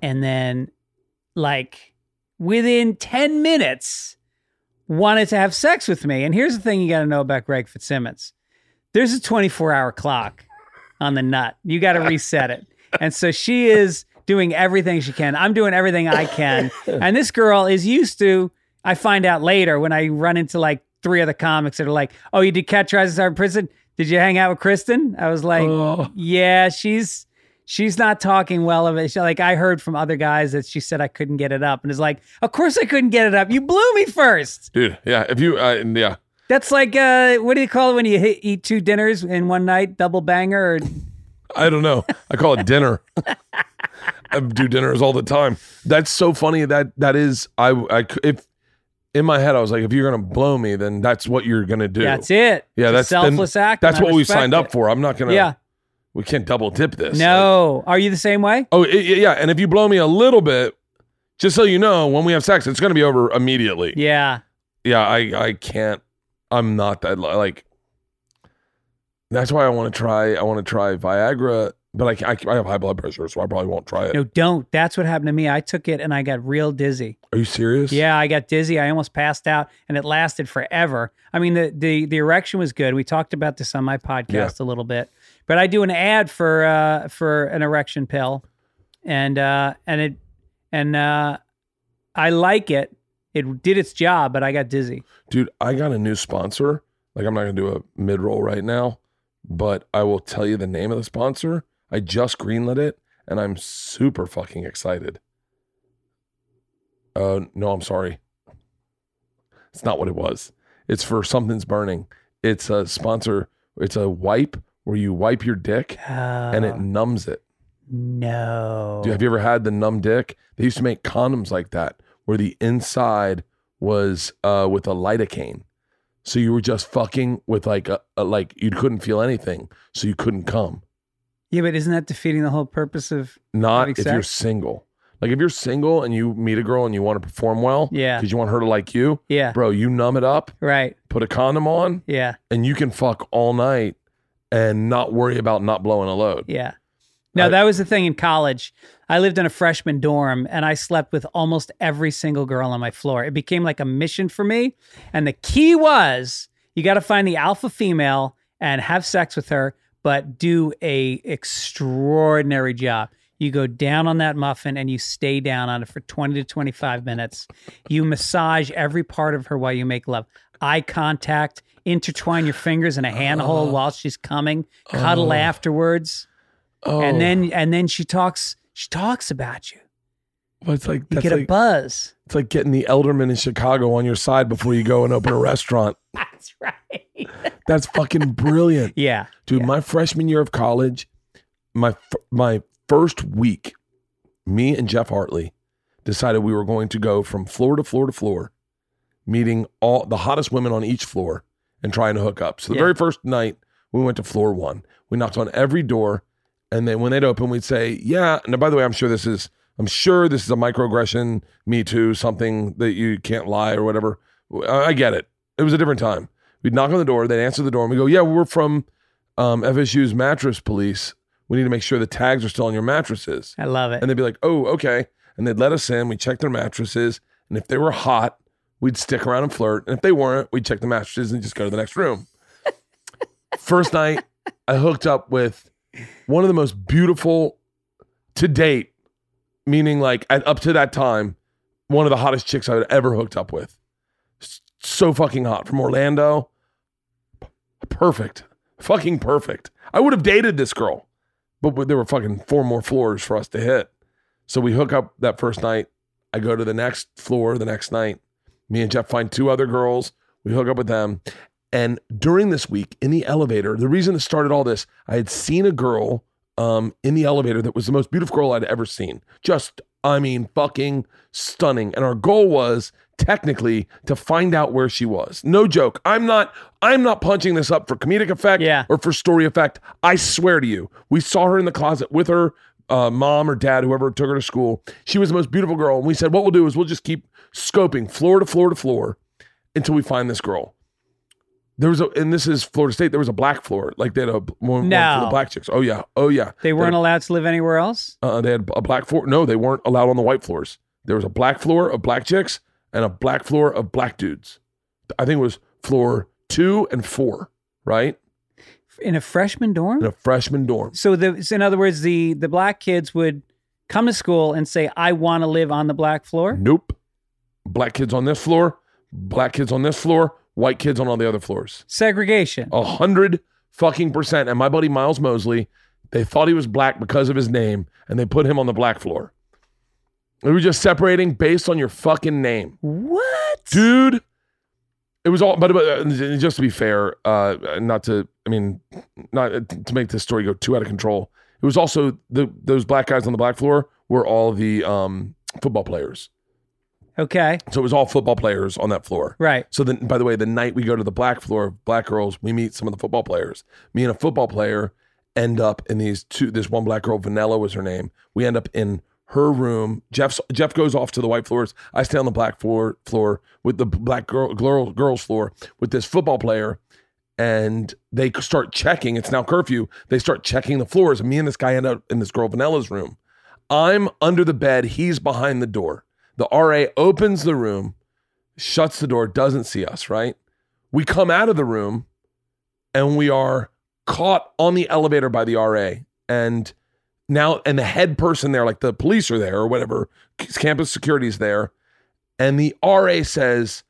And then like within 10 minutes wanted to have sex with me. And here's the thing you gotta know about Greg Fitzsimmons. There's a 24 hour clock on the nut. You gotta reset it. And so she is doing everything she can. I'm doing everything I can. And this girl is used to, I find out later when I run into like three other comics that are like, oh, you did catch Rising Princeton? Did you hang out with Kristen? I was like, Oh. yeah, she's she's not talking well of it. She, like I heard from other guys that she said I couldn't get it up. And it's like, of course I couldn't get it up. You blew me first. Dude, yeah. If you, uh, yeah. That's like uh what do you call it when you hit, eat two dinners in one night, double banger or <laughs> I don't know. I call it dinner. <laughs> I do dinners all the time. That's so funny. That that is, I, I If in my head, I was like, if you're gonna blow me, then that's what you're gonna do. that's it. Yeah, It's that's then- selfless act. That's what we signed up for. I'm not gonna. Yeah. We can't double dip this. No. Are you the same way? Oh i- i- yeah, and if you blow me a little bit, just so you know, when we have sex, it's gonna be over immediately. Yeah. Yeah, I. I can't. I'm not that like. That's why I want to try. I want to try Viagra, but I, I, I have high blood pressure, so I probably won't try it. No, don't. That's what happened to me. I took it and I got real dizzy. Are you serious? Yeah, I got dizzy. I almost passed out and it lasted forever. I mean, the the, the erection was good. We talked about this on my podcast a little bit. But I do an ad for uh for an erection pill. And uh and it and uh I like it. It did its job, but I got dizzy. Dude, I got a new sponsor. Like, I'm not to do a mid roll right now, but I will tell you the name of the sponsor. I just greenlit it and I'm super fucking excited. Uh, no, I'm sorry. It's not what it was. It's for Something's Burning. It's a sponsor, it's a wipe where you wipe your dick and it Uh, numbs it. no. Dude, have you ever had the numb dick? They used to make condoms like that, where the inside was uh, with a lidocaine. So you were just fucking with like a, a like you couldn't feel anything, so you couldn't come. yeah, but isn't that defeating the whole purpose of Not if you're single. Like if you're single and you meet a girl and you want to perform well, Yeah. because you want her to like you, Yeah. bro. You numb it up, Right. put a condom on, Yeah. and you can fuck all night and not worry about not blowing a load. Yeah. No, I- that was the thing in college. I lived in a freshman dorm and I slept with almost every single girl on my floor. It became like a mission for me. And the key was you got to find the alpha female and have sex with her, but do a extraordinary job. You go down on that muffin and you stay down on it for 20 to 25 minutes. You massage every part of her while you make love. Eye contact, intertwine your fingers in a handhold uh-huh. while she's coming, cuddle oh. afterwards Oh, and then and then she talks she talks about you But it's like You that's get a like, buzz. it's like getting the alderman in Chicago on your side before you go and open a restaurant. <laughs> That's right. That's fucking brilliant. <laughs> yeah. Dude, my freshman year of college, my f- my first week, me and Jeff Hartley decided we were going to go from floor to floor to floor, meeting all the hottest women on each floor and trying to hook up. So the Yeah. very first night, we went to floor one. We knocked on every door, and then when they'd open, we'd say, "Yeah." And by the way, I'm sure this is I'm sure this is a microaggression, Me Too, something that you can't lie or whatever. I I get it. It was a different time. We'd knock on the door, they'd answer the door, and we go, "Yeah, we're from um, FSU's mattress police. We need to make sure the tags are still on your mattresses." I love it. And they'd be like, "Oh, okay." And they'd let us in. We'd check their mattresses, and if they were hot, we'd stick around and flirt. And if they weren't, we'd check the mattresses and just go to the next room. First night, I hooked up with one of the most beautiful to date, meaning like at, up to that time, one of the hottest chicks I had ever hooked up with. So fucking hot from Orlando. Perfect. Fucking perfect. I would have dated this girl, but there were fucking four more floors for us to hit. So we hook up that first night. I go to the next floor the next night. Me and Jeff find two other girls. We hook up with them. And during this week in the elevator, the reason it started all this, I had seen a girl um, in the elevator that was the most beautiful girl I'd ever seen. Just, I mean, fucking stunning. And our goal was technically to find out where she was. No joke. I'm not. I'm not punching this up for comedic effect Yeah. or for story effect. I swear to you, we saw her in the closet with her uh, mom or dad, whoever took her to school. She was the most beautiful girl. And we said, what we'll do is we'll just keep scoping floor to floor to floor until we find this girl. There was a, and this is Florida State. There was a black floor, like they had a one, one for No. the black chicks. Oh yeah, oh yeah. They weren't allowed to live anywhere else. Uh, they had a black floor. No, they weren't allowed on the white floors. There was a black floor of black chicks and a black floor of black dudes. I think it was floor two and four, right? In a freshman dorm? In a freshman dorm. So the so in other words, the the black kids would come to school and say, "I want to live on the black floor." Nope. Black kids on this floor, black kids on this floor, white kids on all the other floors. Segregation. A hundred fucking percent. And my buddy Miles Mosley, they thought he was black because of his name, and they put him on the black floor. We were just separating based on your fucking name. What? dude. It was all, but, but uh, just to be fair, uh, not to, I mean, not to make this story go too out of control. It was also the those black guys on the black floor were all the um, football players. Okay. So it was all football players on that floor. Right. So then, by the way, the night we go to the black floor, black girls, we meet some of the football players. Me and a football player end up in these two. This one black girl, Vanilla was her name. We end up in her room. Jeff's Jeff goes off to the white floors. I stay on the black floor floor with the black girl, girl girls floor with this football player. And they start checking. It's now curfew. They start checking the floors. And me and this guy end up in this girl Vanilla's room. I'm under the bed. He's behind the door. The RA opens the room, shuts the door, doesn't see us, right? We come out of the room and we are caught on the elevator by the RA. And now, and the head person there, like the police are there or whatever, campus security is there. And the RA says,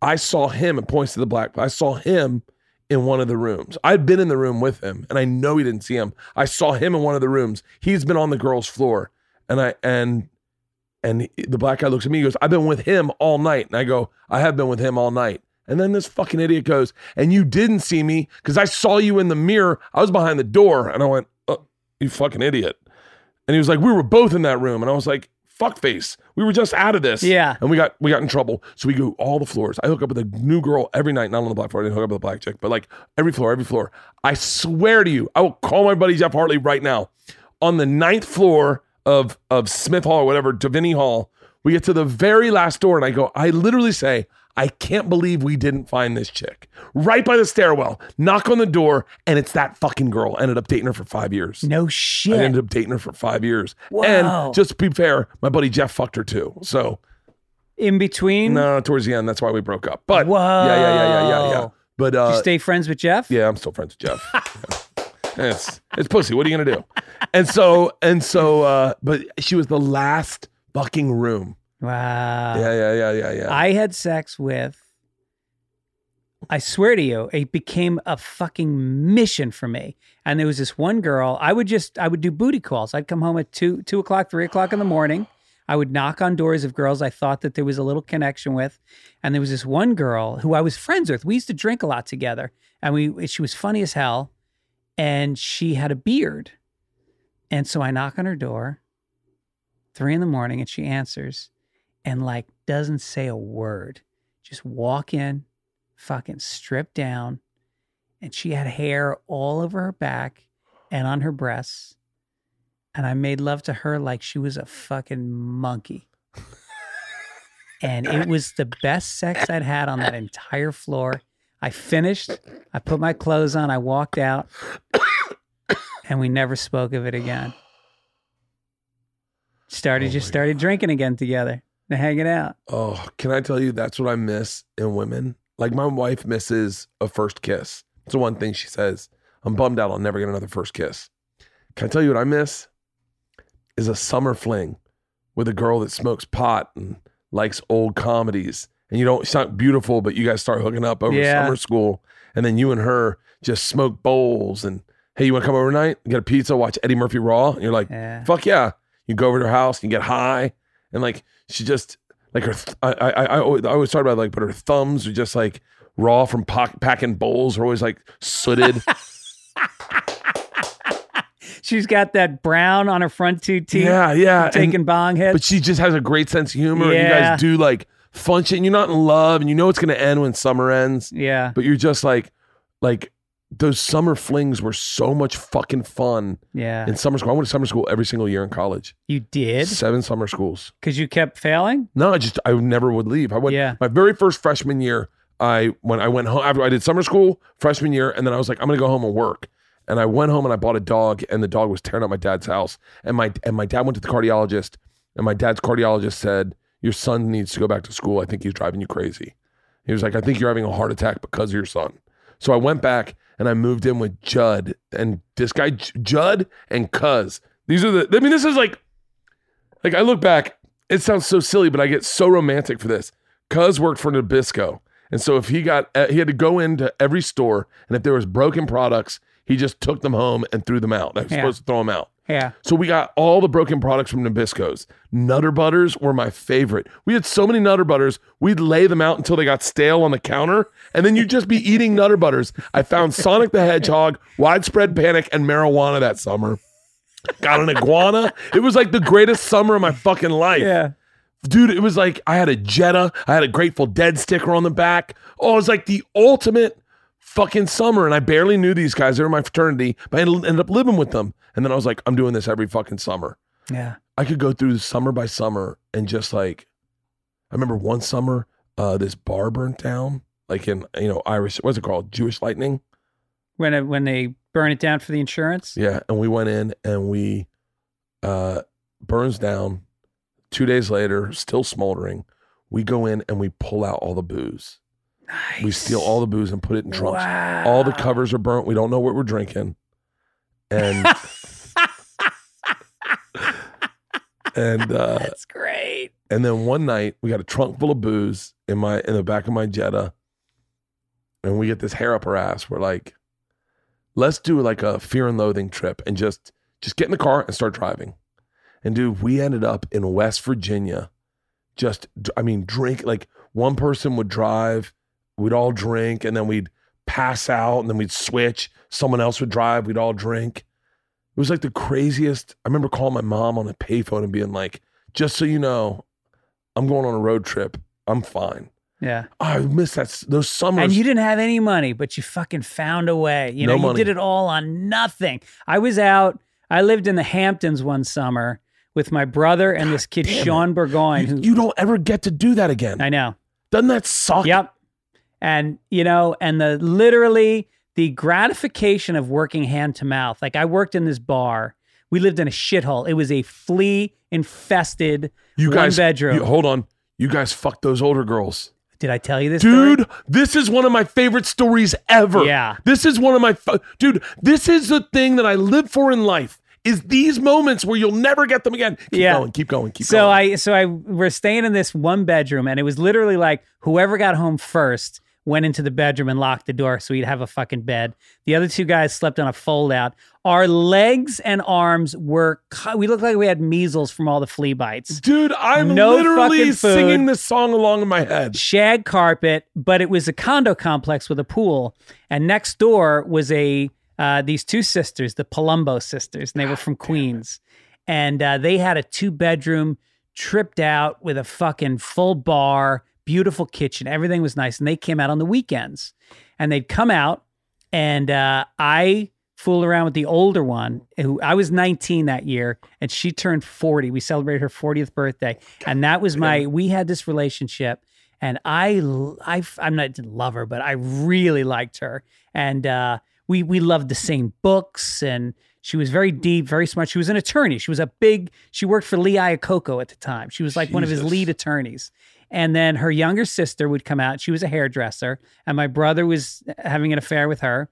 I saw him and points to the black. I saw him in one of the rooms. I'd been in the room with him and I know he didn't see him. I saw him in one of the rooms. He's been on the girls' floor. And I, and, and the black guy looks at me, he goes, I've been with him all night. And I go, I have been with him all night. And then this fucking idiot goes, and you didn't see me because I saw you in the mirror. I was behind the door. And I went, oh, you fucking idiot. And he was like, we were both in that room. And I was like, fuck face. We were just out of this. Yeah. And we got we got in trouble. So we go all the floors. I hook up with a new girl every night, not on the black floor. I didn't hook up with a black chick, but like every floor, every floor. I swear to you, I will call my buddy Jeff Hartley right now. On the ninth floor of of Smith Hall or whatever, Deviney Hall, we get to the very last door, and I go, I literally say, I can't believe we didn't find this chick. Right by the stairwell, knock on the door, and it's that fucking girl. Ended up dating her for five years. No shit. I ended up dating her for five years. Wow. And just to be fair, my buddy Jeff fucked her too. So In between, no, towards the end, that's why we broke up. But Whoa. yeah, yeah, yeah, yeah, yeah, yeah. But Did uh, you stay friends with Jeff? yeah, I'm still friends with Jeff. Yeah. it's it's pussy. What are you gonna do? And so and so, uh, but she was the last fucking room. Wow. Yeah, yeah, yeah, yeah, yeah. I had sex with I swear to you, it became a fucking mission for me. And there was this one girl. I would just, I would do booty calls. I'd come home at two, two o'clock, three o'clock in the morning. I would knock on doors of girls I thought that there was a little connection with. And there was this one girl who I was friends with. We used to drink a lot together, and we she was funny as hell, and she had a beard. And so I knock on her door, three in the morning, and she answers, and like doesn't say a word. Just walk in, fucking strip down, and she had hair all over her back and on her breasts. And I made love to her like she was a fucking monkey. And it was the best sex I'd had on that entire floor. I finished, I put my clothes on, I walked out, and we never spoke of it again. Started oh just started drinking again together and hanging out. Oh, can I tell you that's what I miss in women? Like my wife misses a first kiss. It's the one thing she says. I'm bummed out I'll never get another first kiss. Can I tell you what I miss? Is a summer fling with a girl that smokes pot and likes old comedies. And you don't it's not beautiful, but you guys start hooking up over Yeah. summer school. And then you and her just smoke bowls and hey, you want to come overnight? Get a pizza, watch Eddie Murphy Raw. And you're like, Yeah. fuck yeah. You go over to her house and get high. And like she just like her th- I, I I always, I always talk about like but her thumbs are just like raw from packing bowls are always like sooted. <laughs> She's got that brown on her front two teeth. yeah, yeah. and- Taking bong hits. but she just has a great sense of humor. And you guys do like fun shit. You're not in love and you know it's gonna end when summer ends. yeah. But you're just like like those summer flings were so much fucking fun Yeah. in summer school. I went to summer school every single year in college. You did? Seven summer schools. Because you kept failing? No, I just I never would leave. I went Yeah. my very first freshman year. I when I went home after I did summer school freshman year, and then I was like, I'm gonna go home and work. And I went home and I bought a dog, and the dog was tearing up my dad's house. And my and my dad went to the cardiologist, and my dad's cardiologist said, "Your son needs to go back to school. I think he's driving you crazy." He was like, "I think you're having a heart attack because of your son." So I went back and I moved in with Judd and this guy Judd and Cuz. These are the. I mean, this is like, like I look back. It sounds so silly, but I get so romantic for this. Cuz worked for Nabisco, and so if he got, uh, he had to go into every store, and if there was broken products, he just took them home and threw them out. I was Yeah. supposed to throw them out. Yeah. So we got all the broken products from Nabisco's. Nutter butters were my favorite. We had so many Nutter butters, we'd lay them out until they got stale on the counter, and then you'd just be eating Nutter butters. I found Sonic the Hedgehog, Widespread Panic, and marijuana that summer. Got an iguana. It was like the greatest summer of my fucking life. Yeah. Dude, it was like I had a Jetta, I had a Grateful Dead sticker on the back. Oh, it was like the ultimate fucking summer. And I barely knew these guys. They were my fraternity, but I ended up living with them. And then I was like, I'm doing this every fucking summer. Yeah. I could go through summer by summer and just like, I remember one summer, uh, this bar burnt down, like in, you know, Irish, what's it called? Jewish Lightning. When it, when they burn it down for the insurance? Yeah. And we went in and we, uh, burns down. Two days later, still smoldering. We go in and we pull out all the booze. We steal all the booze and put it in trunks. All the covers are burnt. We don't know what we're drinking. And <laughs> and uh That's great. and then one night we got a trunk full of booze in my in the back of my Jetta. And we get this hair up our ass. We're like, let's do like a fear and loathing trip and just just get in the car and start driving. And dude, we ended up in West Virginia. Just I mean, drink like one person would drive, we'd all drink, and then we'd pass out, and then we'd switch. Someone else would drive, we'd all drink. It was like the craziest. I remember calling my mom on a payphone and being like, just so you know, I'm going on a road trip. I'm fine. Yeah. Oh, I miss that those summers. And you didn't have any money, but you fucking found a way. You No know, you money. did it all on nothing. I was out, I lived in the Hamptons one summer with my brother and this kid. Sean Burgoyne, you, who you don't ever get to do that again. I know. Doesn't that suck? Yep. And you know, and the literally the gratification of working hand to mouth. Like I worked in this bar. We lived in a shithole. It was a flea infested You one guys, bedroom. you- hold on. You guys fucked those older girls. Did I tell you this, story? Dude, this is one of my favorite stories ever. Yeah. This is one of my dude, this is the thing that I live for in life. Is these moments where you'll never get them again. Keep Yeah. going, keep going, keep so going. So I so I we're staying in this one bedroom and it was literally like whoever got home first went into the bedroom and locked the door so we'd have a fucking bed. The other two guys slept on a fold out. Our legs and arms were, co- we looked like we had measles from all the flea bites. Dude, I'm No literally singing this song along in my head. Shag carpet, but it was a condo complex with a pool. And next door was a, uh, these two sisters, the Palumbo sisters, and they were from Queens. And uh, they had a two bedroom, tripped out with a fucking full bar, beautiful kitchen. Everything was nice. And they came out on the weekends. And they'd come out, and uh, I fooled around with the older one, who I was 19 that year, and she turned 40. We celebrated her 40th birthday. And that was my, we had this relationship. And I, I, I'm not didn't love her, but I really liked her. And uh, we, we loved the same books and she was very deep, very smart. She was an attorney. She was a big, she worked for Lee Iacocca at the time. She was like one of his lead attorneys. And then her younger sister would come out. She was a hairdresser. And my brother was having an affair with her.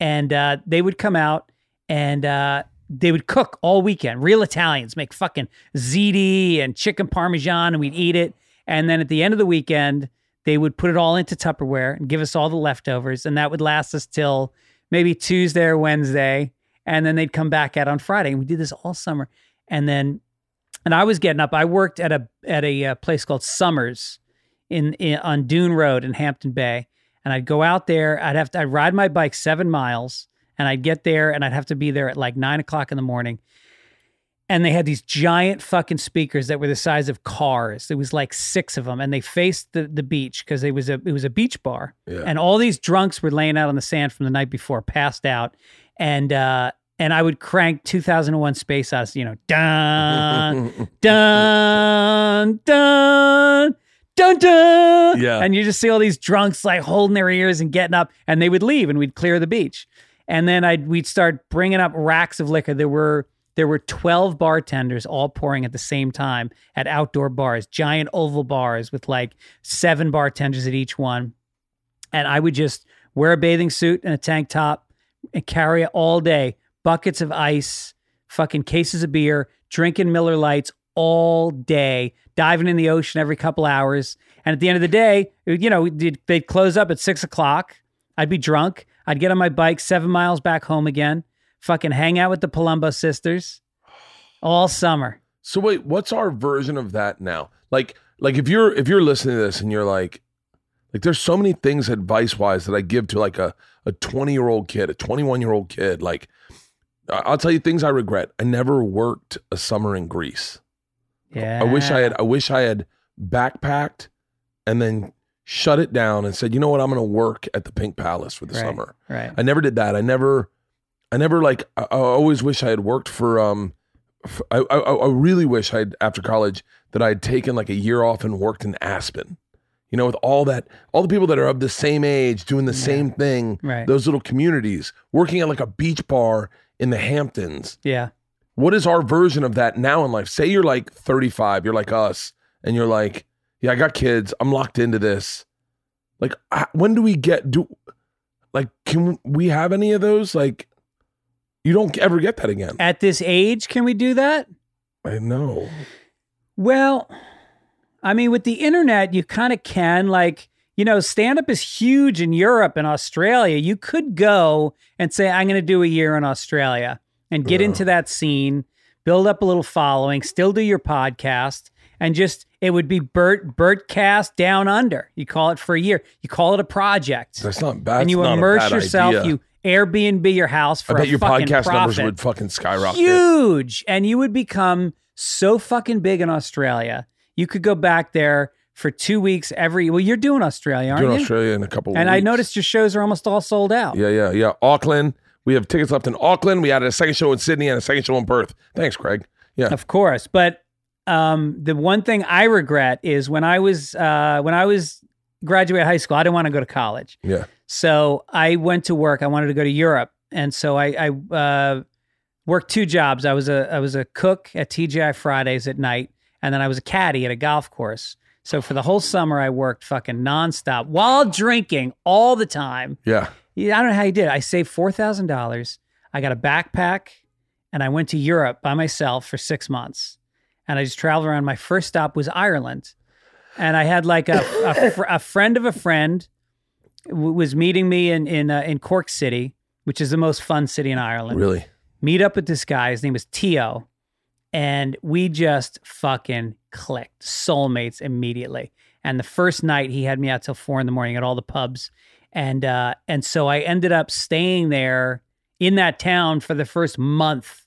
And uh, they would come out and uh, they would cook all weekend. Real Italians make fucking ziti and chicken parmesan, and we'd eat it. And then at the end of the weekend, they would put it all into Tupperware and give us all the leftovers. And that would last us till maybe Tuesday or Wednesday. And then they'd come back out on Friday. And we did this all summer. And then, and I was getting up. I worked at a at a uh, place called Summers in, in on Dune Road in Hampton Bay. And I'd go out there. I'd have to I'd ride my bike seven miles, and I'd get there, and I'd have to be there at like nine o'clock in the morning. And they had these giant fucking speakers that were the size of cars. There was like six of them, and they faced the, the beach because it was a it was a beach bar. Yeah. And all these drunks were laying out on the sand from the night before, passed out, and uh, and I would crank 2001 Space Odyssey, you know, dun <laughs> dun dun dun dun. Yeah. And you just see all these drunks like holding their ears and getting up, and they would leave, and we'd clear the beach. And then I'd we'd start bringing up racks of liquor. There were there were 12 bartenders all pouring at the same time at outdoor bars, giant oval bars with like seven bartenders at each one. And I would just wear a bathing suit and a tank top and carry it all day buckets of ice, fucking cases of beer, drinking Miller Lights all day, diving in the ocean every couple hours. And at the end of the day, you know, they'd they'd close up at six o'clock. I'd be drunk. I'd get on my bike seven miles back home again, fucking hang out with the Palumbo sisters <sighs> all summer. So wait, what's our version of that now? Like, like if you're if you're listening to this and you're like, like there's so many things advice wise that I give to like a a 20 year old kid, a 21 year old kid. Like, I'll tell you things I regret. I never worked a summer in Greece. Yeah. I wish I had. I wish I had backpacked and then shut it down and said, you know what, I'm going to work at the Pink Palace for the Right, summer. Right. I never did that. I never, I never like. I, I always wish I had worked for. Um, f I I I really wish I had after college that I had taken like a year off and worked in Aspen. You know, with all that, all the people that are of the same age doing the same thing. Right. Those little communities working at like a beach bar in the Hamptons. Yeah. What is our version of that now in life? Say you're like 35, you're like us, and you're like, yeah, I got kids. I'm locked into this. Like, I- when do we get do? Like, can we have any of those? Like, you don't ever get that again. At this age, can we do that? I know. Well, I mean, with the internet, you kind of can. Like, you know, stand up is huge in Europe and Australia. You could go and say, I'm going to do a year in Australia and get Yeah. into that scene, build up a little following, still do your podcast, and just, it would be Bert, Bertcast Down Under. You call it for a year, you call it a project. That's not bad. and you That's not a immerse yourself, idea. you Airbnb your house for I bet a your fucking podcast numbers profit would fucking skyrocket. huge and you would become so fucking big in australia you could go back there for two weeks every well you're doing australia aren't Doing you Australia in a couple. and i noticed your shows are almost all sold out Yeah, yeah, yeah. Auckland. We have tickets left in Auckland. We added a second show in Sydney and a second show in Perth. Thanks, Craig. Yeah. of course but um the one thing i regret is when i was uh when i was graduate high school i didn't want to go to college Yeah. So I went to work. I wanted to go to Europe, and so I, I uh, worked two jobs. I was a I was a cook at TGI Fridays at night, and then I was a caddy at a golf course. So for the whole summer, I worked fucking nonstop while drinking all the time. Yeah. Yeah, I don't know how you did. it. I saved four thousand dollars. I got a backpack, and I went to Europe by myself for six months. And I just traveled around. My first stop was Ireland, and I had like a a, <laughs> fr- a friend of a friend w- was meeting me in in uh, in Cork City, which is the most fun city in Ireland. Really? Meet up with this guy. His name was Tio, and we just fucking clicked, soulmates immediately. And the first night, he had me out till four in the morning at all the pubs, and uh, and so I ended up staying there in that town for the first month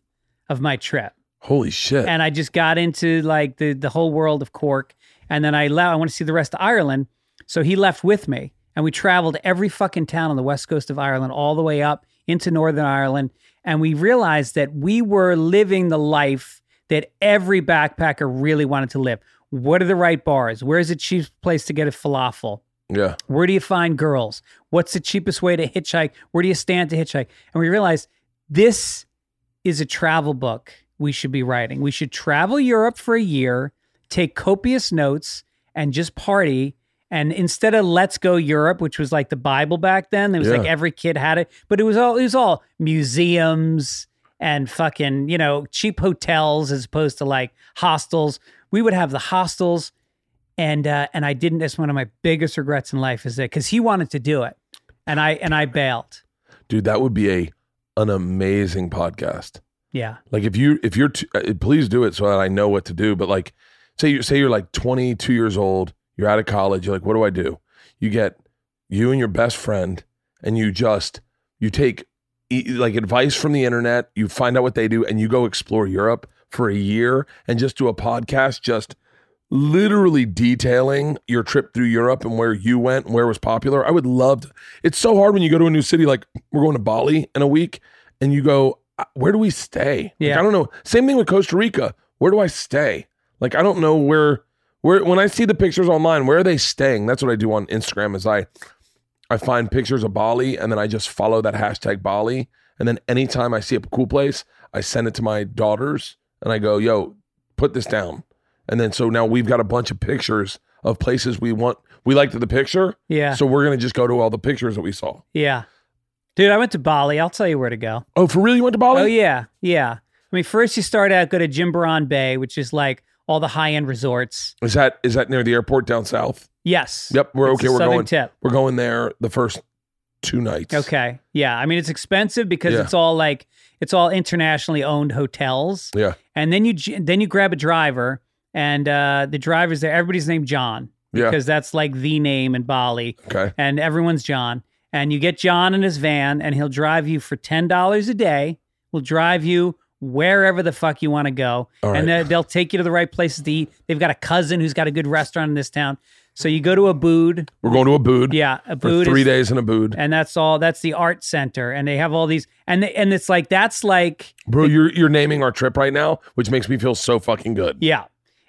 of my trip Holy shit. and I just got into like the the whole world of Cork. And then I left. I want to see the rest of Ireland, so he left with me, and we traveled every fucking town on the west coast of Ireland, all the way up into Northern Ireland. And we realized that we were living the life that every backpacker really wanted to live. What are the right bars? Where's the cheapest place to get a falafel? yeah. Where do you find girls? What's the cheapest way to hitchhike? Where do you stand to hitchhike? And we realized this is a travel book we should be writing. We should travel Europe for a year, take copious notes, and just party. And instead of Let's Go Europe, which was like the Bible back then, it was Yeah. like every kid had it, but it was all it was all museums and fucking, you know, cheap hotels as opposed to like hostels. We would have the hostels and uh, and I didn't. That's one of my biggest regrets in life is that because he wanted to do it, and I and I bailed. Dude, that would be a an amazing podcast. Yeah, Like if you if you're t- uh, please do it so that I know what to do. But like say you say you're like 22 years old, you're out of college, you're like, what do I do? You get you and your best friend, and you just you take like advice from the internet, you find out what they do, and you go explore Europe for a year and just do a podcast just literally detailing your trip through Europe and where you went and where it was popular. I would love to. It's so hard when you go to a new city, like we're going to Bali in a week, and you go, "Uh, where do we stay? Like, Yeah. I don't know. Same thing with Costa Rica. Where do I stay? Like I don't know where where when I see the pictures online, where are they staying? That's what I do on Instagram is I I find pictures of Bali and then I just follow that hashtag Bali. And then anytime I see a cool place, I send it to my daughters and I go, yo, put this down. And then so now we've got a bunch of pictures of places we want. We liked the picture. yeah, So we're going to just go to all the pictures that we saw. yeah. Dude, I went to Bali. I'll tell you where to go. Oh, for real? You went to Bali? Oh yeah, yeah. I mean, first you start out go to Jimbaran Bay, which is like all the high end resorts. Is that is that near the airport down south? Yes. Yep. We're It's okay. We're going. tip. We're going there the first two nights. Okay. Yeah. I mean, it's expensive because Yeah. it's all like it's all internationally owned hotels. Yeah. And then you then you grab a driver, and uh, the driver's there. Everybody's named John Yeah. because that's like the name in Bali, Okay. and everyone's John. And you get John in his van, and he'll drive you for ten dollars a day. Will drive you wherever the fuck you want to go, right. and they- they'll take you to the right places to eat. They've got a cousin who's got a good restaurant in this town, so you go to Ubud. We're going to Ubud. Yeah, a Ubud three is, days in Ubud. and that's all. That's the art center, and they have all these, and they, and it's like that's like Bro, you're you're naming our trip right now, which makes me feel so fucking good. Yeah.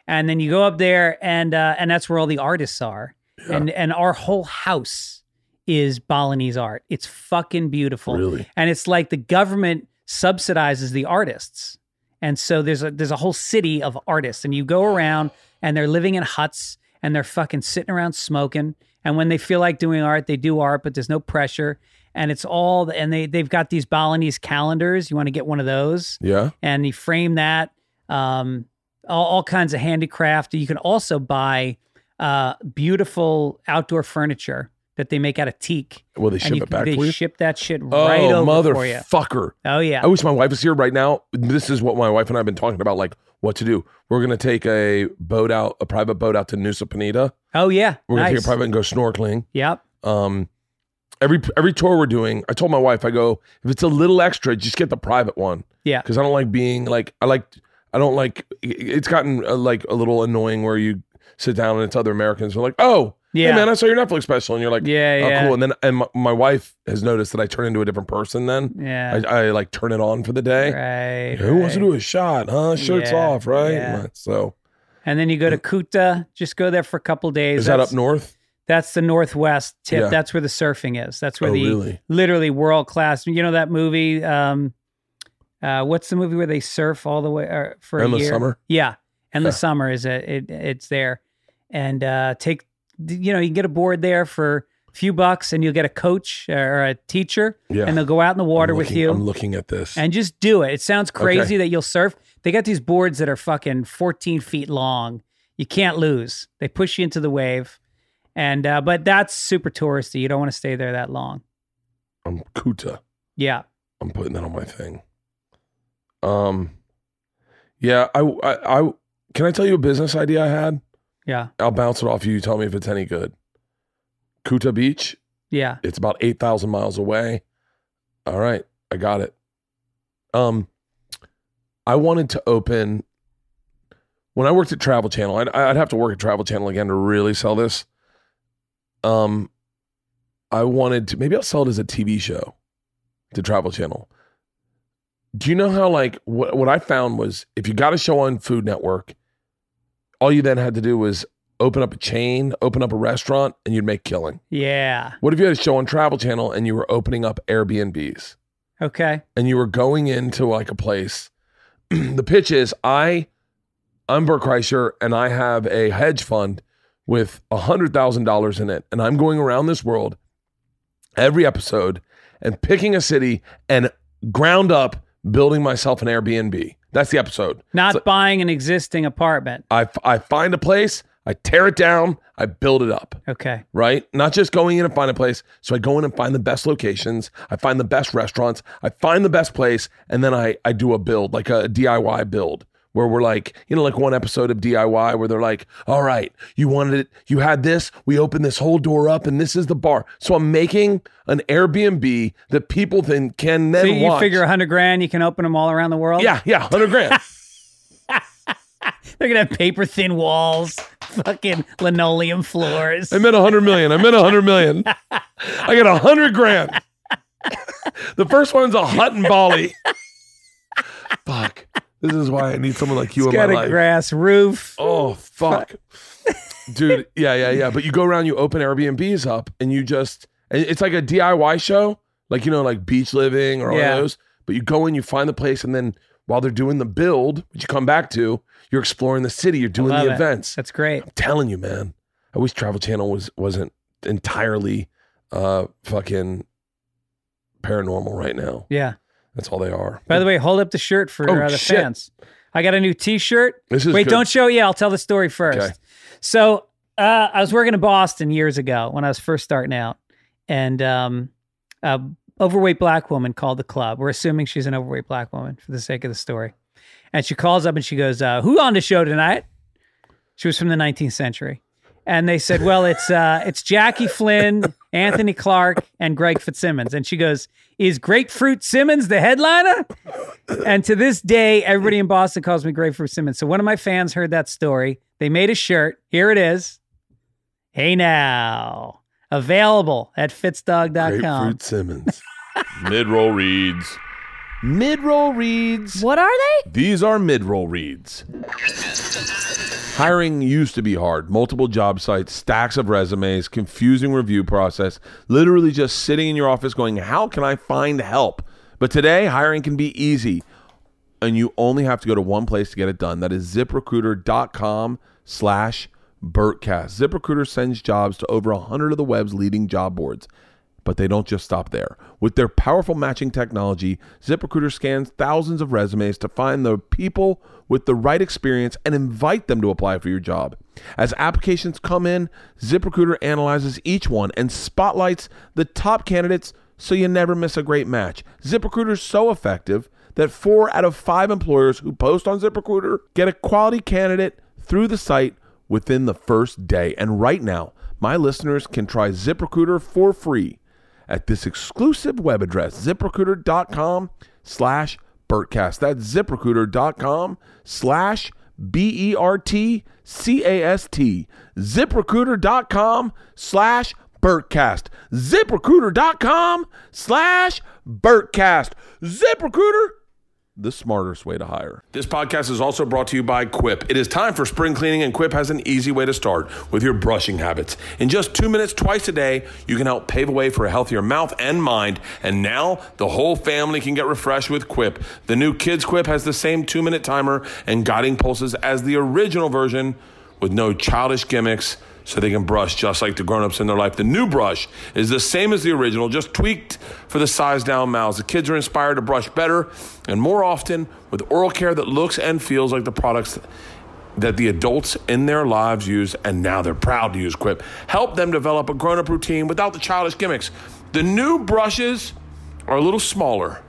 And then you go up there and uh, and that's where all the artists are. And and our whole house is Balinese art. It's fucking beautiful. Really? And it's like the government subsidizes the artists. And so there's a there's a whole city of artists and you go around and they're living in huts and they're fucking sitting around smoking and when they feel like doing art they do art but there's no pressure and it's all and they they've got these Balinese calendars. You want to get one of those? Yeah. and you frame that um, all, all kinds of handicraft you can also buy uh, beautiful outdoor furniture that they make out of teak Will they ship you, it back they ship that shit Oh, right over for you motherfucker. oh yeah I wish my wife was here right now. This is what my wife and I have been talking about, like what to do. We're gonna take a boat out, a private boat out to Nusa Penida. oh yeah We're gonna take a private and go snorkeling. yep Um, every every tour we're doing, I told my wife, I go, if it's a little extra, just get the private one yeah because I don't like being like I like I don't like. It's gotten uh, like a little annoying where you sit down and it's other Americans who are like, oh. Yeah. Hey man, I saw your Netflix special, and you're like, Yeah, oh, yeah. cool. And then, and my, my wife has noticed that I turn into a different person. Then yeah I, I like turn it on for the day. right Who wants to do a shot, huh? Shirts Yeah, off, right? yeah. So and then you go to Kuta just go there for a couple days is that up north? That's the northwest tip. Yeah. That's where the surfing is. That's where Oh, the really? literally world class. You know that movie? Um, uh, what's the movie where they surf all the way uh, for Endless a year? Summer? Yeah, endless Yeah. summer is a, it. It's there, and uh, take you know you can get a board there for a few bucks, and you'll get a coach or a teacher, Yeah. and they'll go out in the water I'm with you I'm looking at this. and just do it. It sounds crazy Okay. that you'll surf. They got these boards that are fucking 14 feet long. You can't lose. They push you into the wave. And uh, but that's super touristy. You don't want to stay there that long. I'm Kuta. Yeah. I'm putting that on my thing. Um, yeah, I, I, I, can I tell you a business idea I had? Yeah. I'll bounce it off you. You tell me if it's any good. Kuta Beach. Yeah. It's about eight thousand miles away. All right, I got it. Um, I wanted to open. When I worked at Travel Channel, I'd, I'd have to work at Travel Channel again to really sell this. Um, I wanted to maybe I'll sell it as a TV show to Travel Channel. Do you know how like what what I found was if you got a show on Food Network, all you then had to do was open up a chain, open up a restaurant, and you'd make killing. Yeah. What if you had a show on Travel Channel and you were opening up Airbnbs Okay. and you were going into like a place? <clears throat> the pitch is I, I'm Bert Kreischer and I have a hedge fund with a hundred thousand dollars in it, and I'm going around this world every episode and picking a city and ground up building myself an Airbnb. That's the episode. Not So- buying an existing apartment. I, I find a place, I tear it down, I build it up Okay. right? Not just going in and find a place. So I go in and find the best locations. I find the best restaurants. I find the best place, and then I I do a build, like a DIY build, where we're like, you know, like one episode of DIY where they're like, all right, you wanted it, you had this, we opened this whole door up, and this is the bar. So I'm making an Airbnb that people then can then So you watch. figure a hundred grand, you can open them all around the world. yeah, yeah, hundred grand. <laughs> They're gonna have paper thin walls, fucking linoleum floors. I meant a hundred million. I meant a hundred million. I got a hundred grand. <laughs> the first one's a hut in Bali. Fuck. This is why I need someone like you It's in my got a life. grass roof. oh fuck. Dude, yeah, yeah, yeah. But you go around, you open Airbnbs up, and you just and it's like a DIY show, like you know, like beach living or all Yeah. those. But you go in, you find the place, and then while they're doing the build, which you come back to, you're exploring the city, you're doing love the it. events. That's great. I'm telling you, man. I wish Travel Channel was wasn't entirely uh fucking paranormal right now. Yeah. That's all they are. By the way, hold up the shirt for Oh, uh, the shit. fans. I got a new T-shirt. this is Wait, good. don't show. Yeah, I'll tell the story first. Okay. So uh, I was working in Boston years ago when I was first starting out, and um, a overweight black woman called the club. We're assuming she's an overweight black woman for the sake of the story, and she calls up and she goes, uh, "Who on the show tonight?" She was from the 19th century, and they said, "Well, it's uh, it's Jackie Flynn, Anthony Clark, and Greg Fitzsimmons." And she goes, "Is Grapefruit Simmons the headliner?" And to this day, everybody in Boston calls me Grapefruit Simmons. So one of my fans heard that story. They made a shirt. Here it is. Hey now. Available at fitzdog.com. Grapefruit Simmons. Mid roll reads. Mid roll reads. What are they? These are mid roll reads. Hiring used to be hard. Multiple job sites, stacks of resumes, confusing review process, literally just sitting in your office going, How can I find help? But today, hiring can be easy. And you only have to go to one place to get it done. That is ziprecruiter.com slash Bertcast. ZipRecruiter sends jobs to over 100 of the web's leading job boards. But they don't just stop there. With their powerful matching technology, ZipRecruiter scans thousands of resumes to find the people with the right experience and invite them to apply for your job. As applications come in, ZipRecruiter analyzes each one and spotlights the top candidates so you never miss a great match. ZipRecruiter is so effective that four out of five employers who post on ZipRecruiter get a quality candidate through the site within the first day. And right now, my listeners can try ZipRecruiter for free at this exclusive web address, ziprecruiter.com slash Bertcast. That's ziprecruiter.com slash B E R T C A S T. ZipRecruiter.com slash Bertcast. ZipRecruiter.com slash Bertcast. ZipRecruiter the smartest way to hire. This podcast is also brought to you by Quip. It is time for spring cleaning, and Quip has an easy way to start with your brushing habits. In just two minutes twice a day, you can help pave a way for a healthier mouth and mind. And now the whole family can get refreshed with Quip. The new Kids Quip has the same two minute timer and guiding pulses as the original version with no childish gimmicks so they can brush just like the grown-ups in their life. The new brush is the same as the original, just tweaked for the size down mouths. The kids are inspired to brush better and more often with oral care that looks and feels like the products that the adults in their lives use, and now they're proud to use Quip. Help them develop a grown up routine without the childish gimmicks. The new brushes are a little smaller.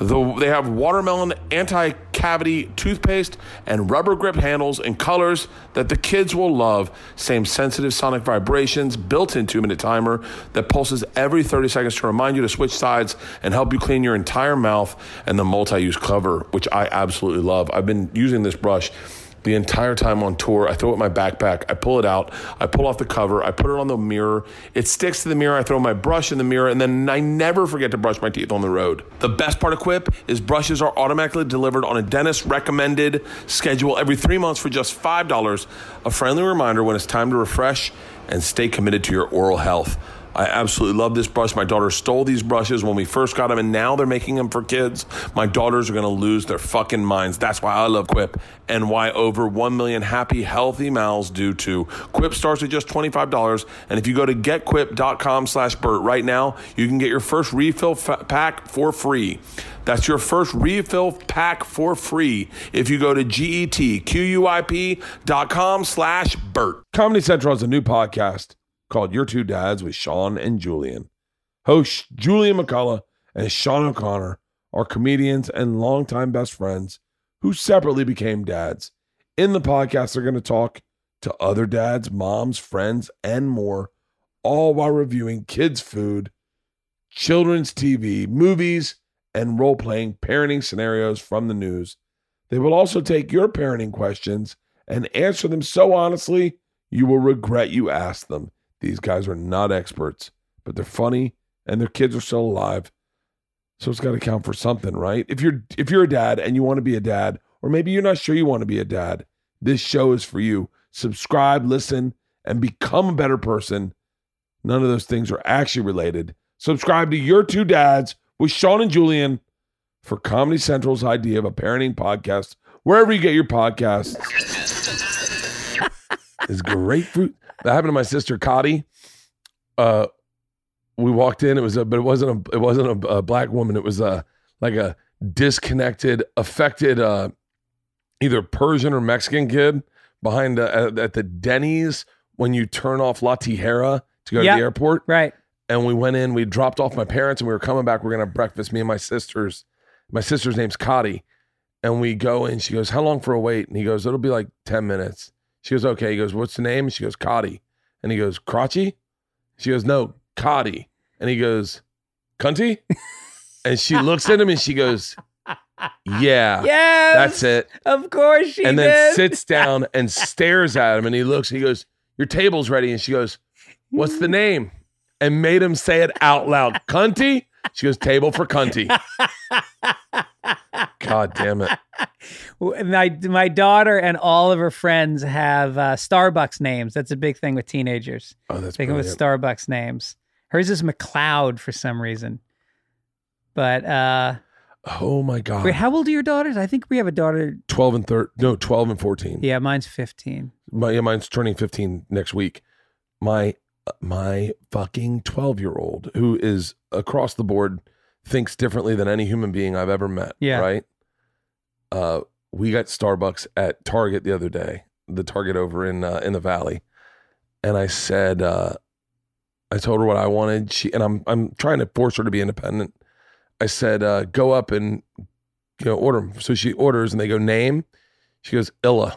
The, they have watermelon anti cavity toothpaste and rubber grip handles in colors that the kids will love. Same sensitive sonic vibrations, built in two minute timer that pulses every 30 seconds to remind you to switch sides and help you clean your entire mouth, and the multi use cover, which I absolutely love. I've been using this brush the entire time on tour. I throw it in my backpack. I pull it out. I pull off the cover. I put it on the mirror. It sticks to the mirror. I throw my brush in the mirror, and then I never forget to brush my teeth on the road. The best part of Quip is brushes are automatically delivered on a dentist recommended schedule every three months for just $5. A friendly reminder when it's time to refresh and stay committed to your oral health. I absolutely love this brush. My daughter stole these brushes when we first got them, and now they're making them for kids. My daughters are going to lose their fucking minds. That's why I love Quip and why over 1 million happy, healthy mouths do too. Quip starts at just $25, and if you go to getquip.com slash Bert right now, you can get your first refill pack for free. That's your first refill pack for free if you go to getquip.com slash Bert. Comedy Central has a new podcast called Your Two Dads with Sean and Julian. Hosts Julian McCullough and Sean O'Connor are comedians and longtime best friends who separately became dads. In the podcast, they're going to talk to other dads, moms, friends, and more, all while reviewing kids' food, children's TV, movies, and role playing parenting scenarios from the news. They will also take your parenting questions and answer them so honestly, you will regret you asked them. These guys are not experts, but they're funny and their kids are still alive. So it's got to count for something, right? If you're if you're a dad and you want to be a dad, or maybe you're not sure you want to be a dad, this show is for you. Subscribe, listen, and become a better person. None of those things are actually related. Subscribe to Your Two Dads with Sean and Julian for Comedy Central's idea of a parenting podcast, wherever you get your podcasts. <laughs> is grapefruit. That happened to my sister Cotty. Uh, we walked in. It was a, but it wasn't a, it wasn't a, a black woman. It was a like a disconnected, affected, uh, either Persian or Mexican kid behind uh, at, the Denny's when you turn off La Tijera to go Yep. to the airport. Right. And we went in. We dropped off my parents, and we were coming back. We are gonna have breakfast. Me and my sisters. My sister's name's Cotty. And we go in. She goes, "How long for a wait?" And he goes, "It'll be like ten minutes." She goes, "Okay." He goes, "What's the name?" She goes, "Cotty." And he goes, "Crotchy." She goes, "No, Cotty." And he goes, "Cunty." <laughs> and she looks at him and she goes, "Yeah, Yes. that's it." Of course she and then did. sits <laughs> down and stares at him and he looks he goes your table's ready and she goes what's the name and made him say it out loud cunty she goes table for cunty <laughs> god damn it my my daughter and all of her friends have uh, Starbucks names. That's a big thing with teenagers. oh that's They come with. Starbucks names. Hers is McLeod for some reason. But uh oh my god wait, how old are your daughters? I think we have a daughter. 12 and 13 no 12 and 14 Yeah, mine's 15. my yeah, mine's turning 15 next week my my fucking 12 year old who is across the board thinks differently than any human being i've ever met Yeah. right uh we got starbucks at target the other day the target over in uh, in the valley and i said uh i told her what i wanted she and i'm i'm trying to force her to be independent i said uh go up and you know order 'em. so she orders and they go name she goes illa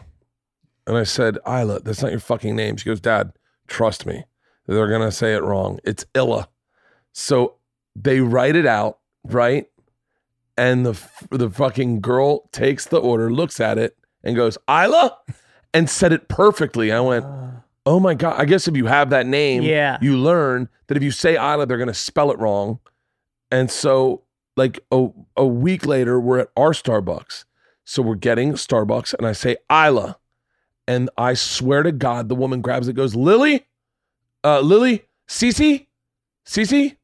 and I said, Isla, that's not your fucking name. She goes, Dad, trust me. They're going to say it wrong. It's Illa. So they write it out, right? And the the fucking girl takes the order, looks at it, and goes, Isla? And said it perfectly. I went, uh. Oh my God. I guess if you have that name, Yeah. you learn that if you say Isla, they're going to spell it wrong. And so, like a, a week later, we're at our Starbucks. So we're getting Starbucks, and I say Isla. And I swear to God, the woman grabs it, goes, Lily, uh, Lily, Cece, Cece,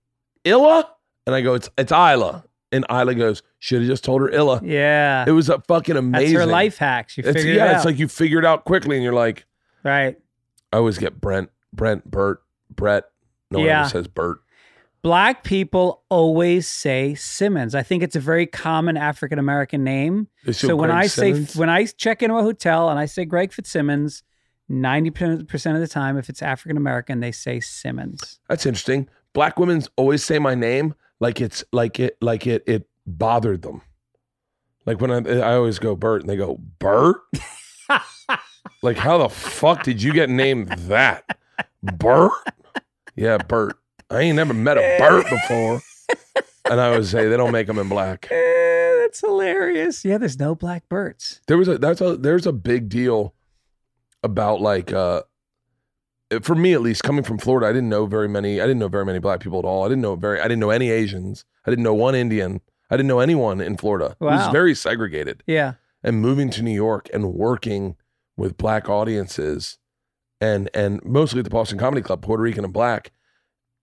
Illa? And I go, it's it's Isla. And Isla goes, should have just told her Illa. Yeah. It was a fucking amazing. That's her life hack. She It's, figured yeah, it out. Yeah, it's like you figure it out quickly and you're like, right. I always get Brent, Brent, Bert, Brett. No one Yeah. ever says Bert. Black people always say Simmons. I think it's a very common African American name. So when Greg I say when I check into a hotel and I say Greg Fitzsimmons, ninety percent of the time, if it's African American, they say Simmons. That's interesting. Black women always say my name like it's like it like it it bothered them. Like when I I always go Bert and they go Bert. <laughs> like how the fuck did you get named that? Bert? Yeah, Bert. I ain't never met a Bert before. And I would say they don't make them in black. <laughs> Eh, that's hilarious. Yeah, there's no black Berts. There was a that's a there's a big deal about like uh for me at least coming from Florida I didn't know very many I didn't know very many black people at all I didn't know very I didn't know any Asians I didn't know one Indian I didn't know anyone in Florida Wow. it was very segregated Yeah. and moving to New York and working with black audiences and and mostly at the Boston Comedy Club Puerto Rican and black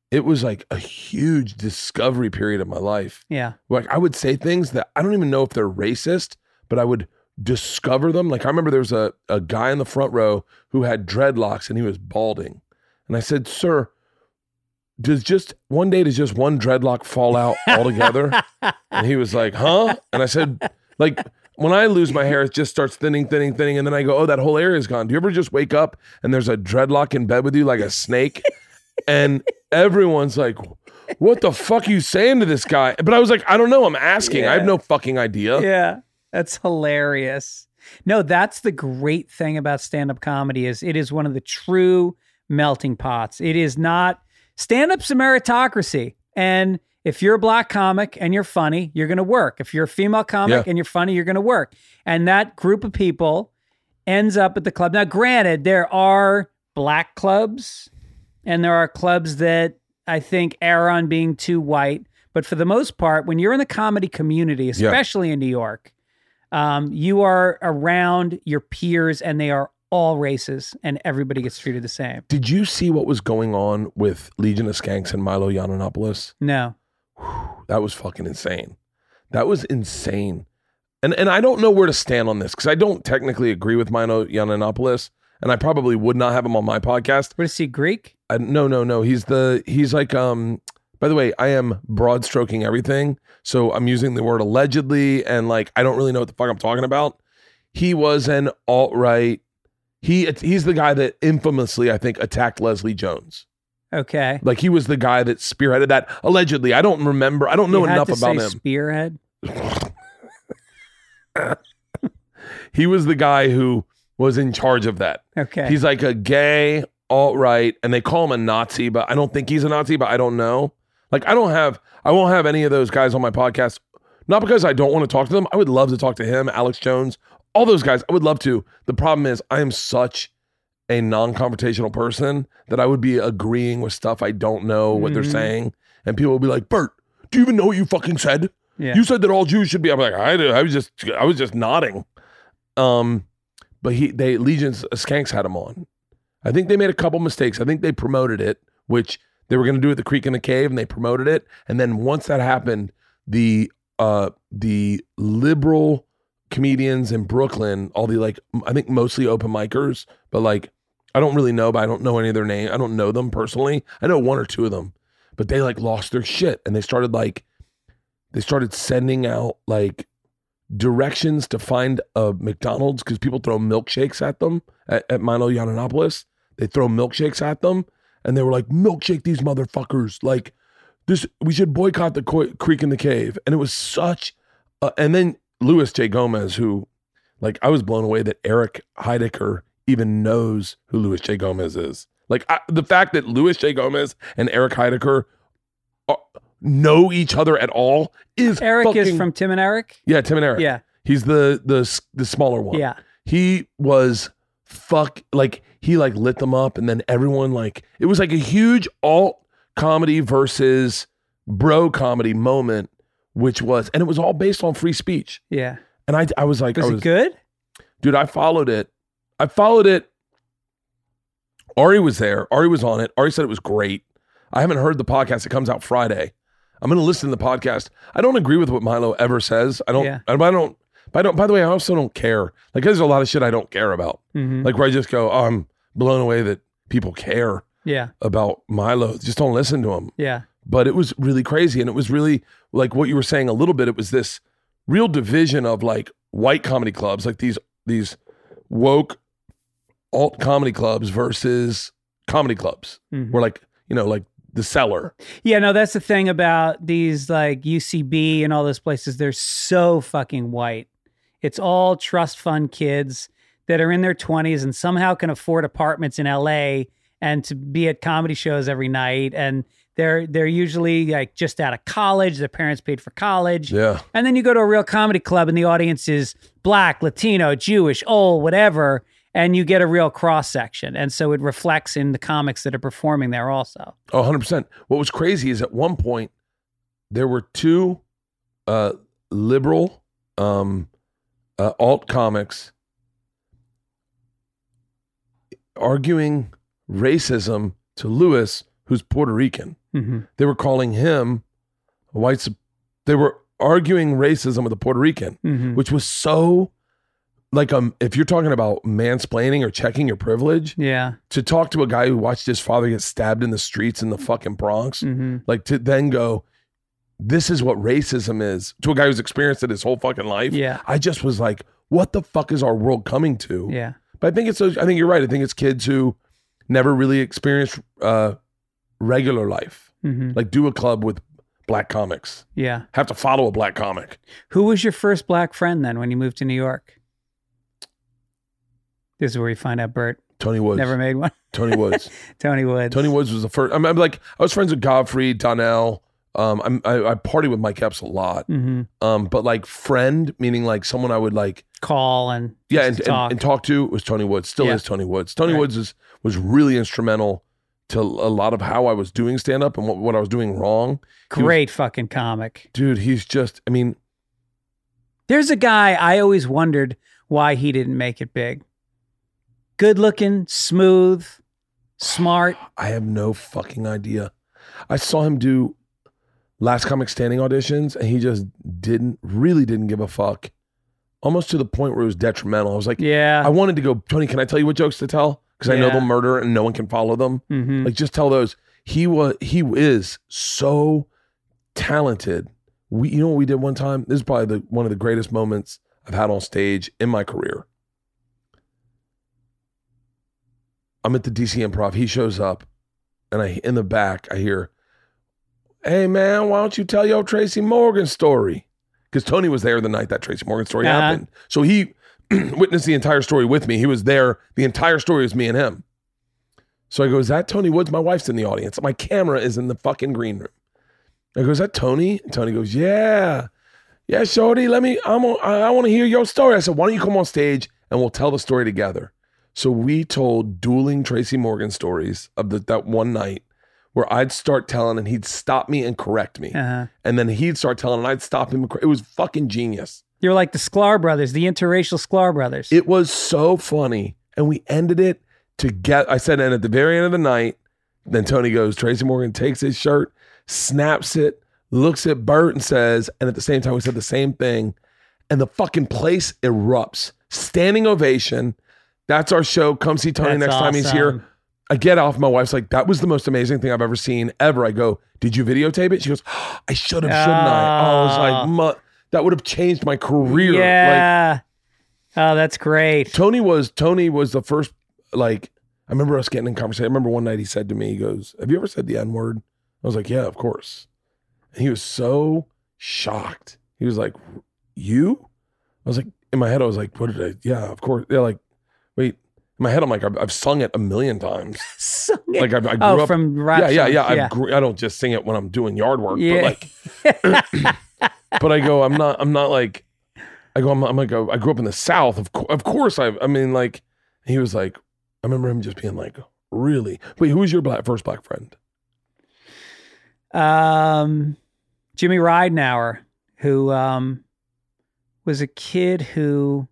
it was like a huge discovery period of my life Yeah. like I would say things that I don't even know if they're racist, but I would discover them. Like I remember there was a, a guy in the front row who had dreadlocks and he was balding. And I said, Sir, does just one day does just one dreadlock fall out <laughs> altogether? and he was like, Huh? And I said, like when I lose my hair, it just starts thinning, thinning, thinning, and then I go, Oh, that whole area's gone. Do you ever just wake up and there's a dreadlock in bed with you like a snake? and everyone's like, what the fuck are you saying to this guy? But I was like, I don't know. I'm asking. I have no fucking idea. Yeah. That's hilarious. No, that's the great thing about stand-up comedy is it is one of the true melting pots. It is not stand-up's a meritocracy. And if you're a black comic and you're funny, you're going to work. If you're a female comic Yeah. and you're funny, you're going to work. And that group of people ends up at the club. Now, granted, there are black clubs and there are clubs that I think err on being too white. But for the most part, when you're in the comedy community, especially in New York, um, you are around your peers and they are all races and everybody gets treated the same. Did you see what was going on with Legion of Skanks and Milo Yiannopoulos? No. That was fucking insane. That was insane. And and I don't know where to stand on this because I don't technically agree with Milo Yiannopoulos, and I probably would not have him on my podcast. What is he, Greek? I, no, no, no. He's the he's like um. By the way, I am broad stroking everything, so I'm using the word allegedly, and like I don't really know what the fuck I'm talking about. He was an alt right. He he's the guy that infamously, I think, attacked Leslie Jones. Okay. Like he was the guy that spearheaded that. Allegedly, I don't remember. I don't know enough about him. Spearhead. <laughs> He was the guy who was in charge of that. Okay. He's like a gay alt right, and they call him a Nazi, but I don't think he's a Nazi. But I don't know. Like I don't have, I won't have any of those guys on my podcast. Not because I don't want to talk to them. I would love to talk to him, Alex Jones, all those guys. I would love to. The problem is, I am such a non-confrontational person that I would be agreeing with stuff I don't know what they're Mhm. saying, and people will be like, "Bert, do you even know what you fucking said? yeah. You said that all Jews should be." I'm like, I, I was just, I was just nodding. Um, but he, they Legions of Skanks had him on. I think they made a couple mistakes. I think they promoted it, which they were going to do at the Creek and the Cave, and they promoted it. And then once that happened, the uh the liberal comedians in Brooklyn, all the like, I think mostly open micers, but like, I don't really know, but I don't know any of their name. I don't know them personally. I know one or two of them, but they like lost their shit and they started like, they started sending out like directions to find a McDonald's because people throw milkshakes at them at, at Milo. They throw milkshakes at them, and they were like, "Milkshake these motherfuckers!" Like this, we should boycott the co- creek and the cave. And it was such. A, and then Luis J. Gomez, who, like, I was blown away that Eric Heidecker even knows who Luis J. Gomez is. Like I, the fact that Luis J. Gomez and Eric Heidecker are, know each other at all is Eric is from Tim and Eric. yeah, Tim and Eric. Yeah. He's the the the smaller one. Yeah. He was fuck like he like lit them up and then everyone like it was like a huge alt comedy versus bro comedy moment which was and it was all based on free speech. Yeah. And I I was like Was I it good? dude, I followed it. I followed it. Ari was there. Ari was on it. Ari said it was great. I haven't heard the podcast. It comes out Friday. I'm going to listen to the podcast. I don't agree with what Milo ever says. I don't. Yeah. I, I don't. I don't. By the way, I also don't care. Like there's a lot of shit I don't care about. Mhm. Like where I just go, oh, I'm blown away that people care Yeah. about Milo. Just don't listen to him. Yeah. but it was really crazy, and it was really like what you were saying a little bit. It was this real division of like white comedy clubs, like these these woke alt comedy clubs versus comedy clubs. Mhm. Where like you know like the cellar. Yeah, no, that's the thing about these like UCB and all those places. They're so fucking white. It's all trust fund kids that are in their 20s and somehow can afford apartments in LA and to be at comedy shows every night and they're they're usually like just out of college, their parents paid for college. Yeah. And then you go to a real comedy club and the audience is black, Latino, Jewish, old, whatever, and you get a real cross section. And so it reflects in the comics that are performing there also. Oh, 100%. What was crazy is at one point there were two uh liberal um uh, alt comics arguing racism to Luis who's Puerto Rican. hmm They were calling him a white they were arguing racism with a Puerto Rican, hmm which was so like um if you're talking about mansplaining or checking your privilege, Yeah. to talk to a guy who watched his father get stabbed in the streets in the fucking Bronx, hmm like to then go, this is what racism is to a guy who's experienced it his whole fucking life. Yeah. I just was like, what the fuck is our world coming to? Yeah. But I think it's, those- I think you're right. I think it's kids who never really experienced uh, regular life, hmm like do a club with black comics, Yeah. have to follow a black comic. Who was your first black friend then when you moved to New York? This is where you find out Bert Tony Woods. never made one. Tony Woods. <laughs> Tony Woods. Tony Woods was the first. I'm, I'm like, I was friends with Godfrey, Donnell. Um, I'm, I, I party with Mike Epps a lot. hmm Um, but like friend, meaning like someone I would like Call and yeah, and, and, talk. and talk to was Tony Woods. Still Yeah. is Tony Woods. Tony Right. Woods is, was really instrumental to a lot of how I was doing stand up and what, what I was doing wrong. He was- Great fucking comic. dude, he's just, I mean, There's a guy I always wondered why he didn't make it big. Good looking, smooth, smart. I have no fucking idea. I saw him do last comic standing auditions and he just didn't, really didn't give a fuck. Almost to the point where it was detrimental. I was like, Yeah. I wanted to go, Tony, can I tell you what jokes to tell? Because I know Yeah. they'll murder and no one can follow them. hmm Like just tell those. He was he is so talented. We you know what we did one time? This is probably the one of the greatest moments I've had on stage in my career. I'm at the DC Improv. He shows up, and I in the back I hear, "Hey man, why don't you tell your Tracy Morgan story?" Because Tony was there the night that Tracy Morgan story Uh-huh. happened, so he <clears throat> witnessed the entire story with me. He was there. The entire story was me and him. So I go, "Is that Tony Woods?" My wife's in the audience. My camera is in the fucking green room. I go, "Is that Tony?" And Tony goes, "Yeah, yeah, Shorty. Let me. I'm. On, I, I want to hear your story." I said, "Why don't you come on stage and we'll tell the story together?" So we told dueling Tracy Morgan stories of the, that one night where I'd start telling and he'd stop me and correct me, Uh-huh. and then he'd start telling and I'd stop him. It was fucking genius. You're like the Sklar brothers, the interracial Sklar brothers. It was so funny. And we ended it together. I said, and at the very end of the night, then Tony goes, Tracy Morgan takes his shirt, snaps it, looks at Bert and says, and at the same time, we said the same thing. And the fucking place erupts. Standing ovation. That's our show. Come see Tony That's next time he's here. I get off. My wife's like, that was the most amazing thing I've ever seen ever. I go, did you videotape it? She goes, I should have, shouldn't I? Oh, I was like, Oh. That would have changed my career. Like, Yeah. oh, that's great. Tony was Tony was the first like I remember us getting in conversation. I remember one night he said to me, he goes, Have you ever said the N-word? I was like, Yeah, of course. And he was so shocked. He was like, You? I was like, in my head, I was like, What did I? Yeah, of course. They're like, wait. In my head, I'm like, I've, I've sung it a million times. <laughs> Sung it. Like I, I grew oh, up. from rap yeah, yeah, yeah. I, yeah. grew, I don't just sing it when I'm doing yard work, Yeah. but like, <clears throat> <laughs> but I go, I'm not, I'm not like, I go, I'm, I'm like, I grew up in the South. Of, co- of course, I, I mean, like, he was like, I remember him just being like, really? Wait, who was your black first black friend? um, Jimmy Ridenauer, who um, was a kid who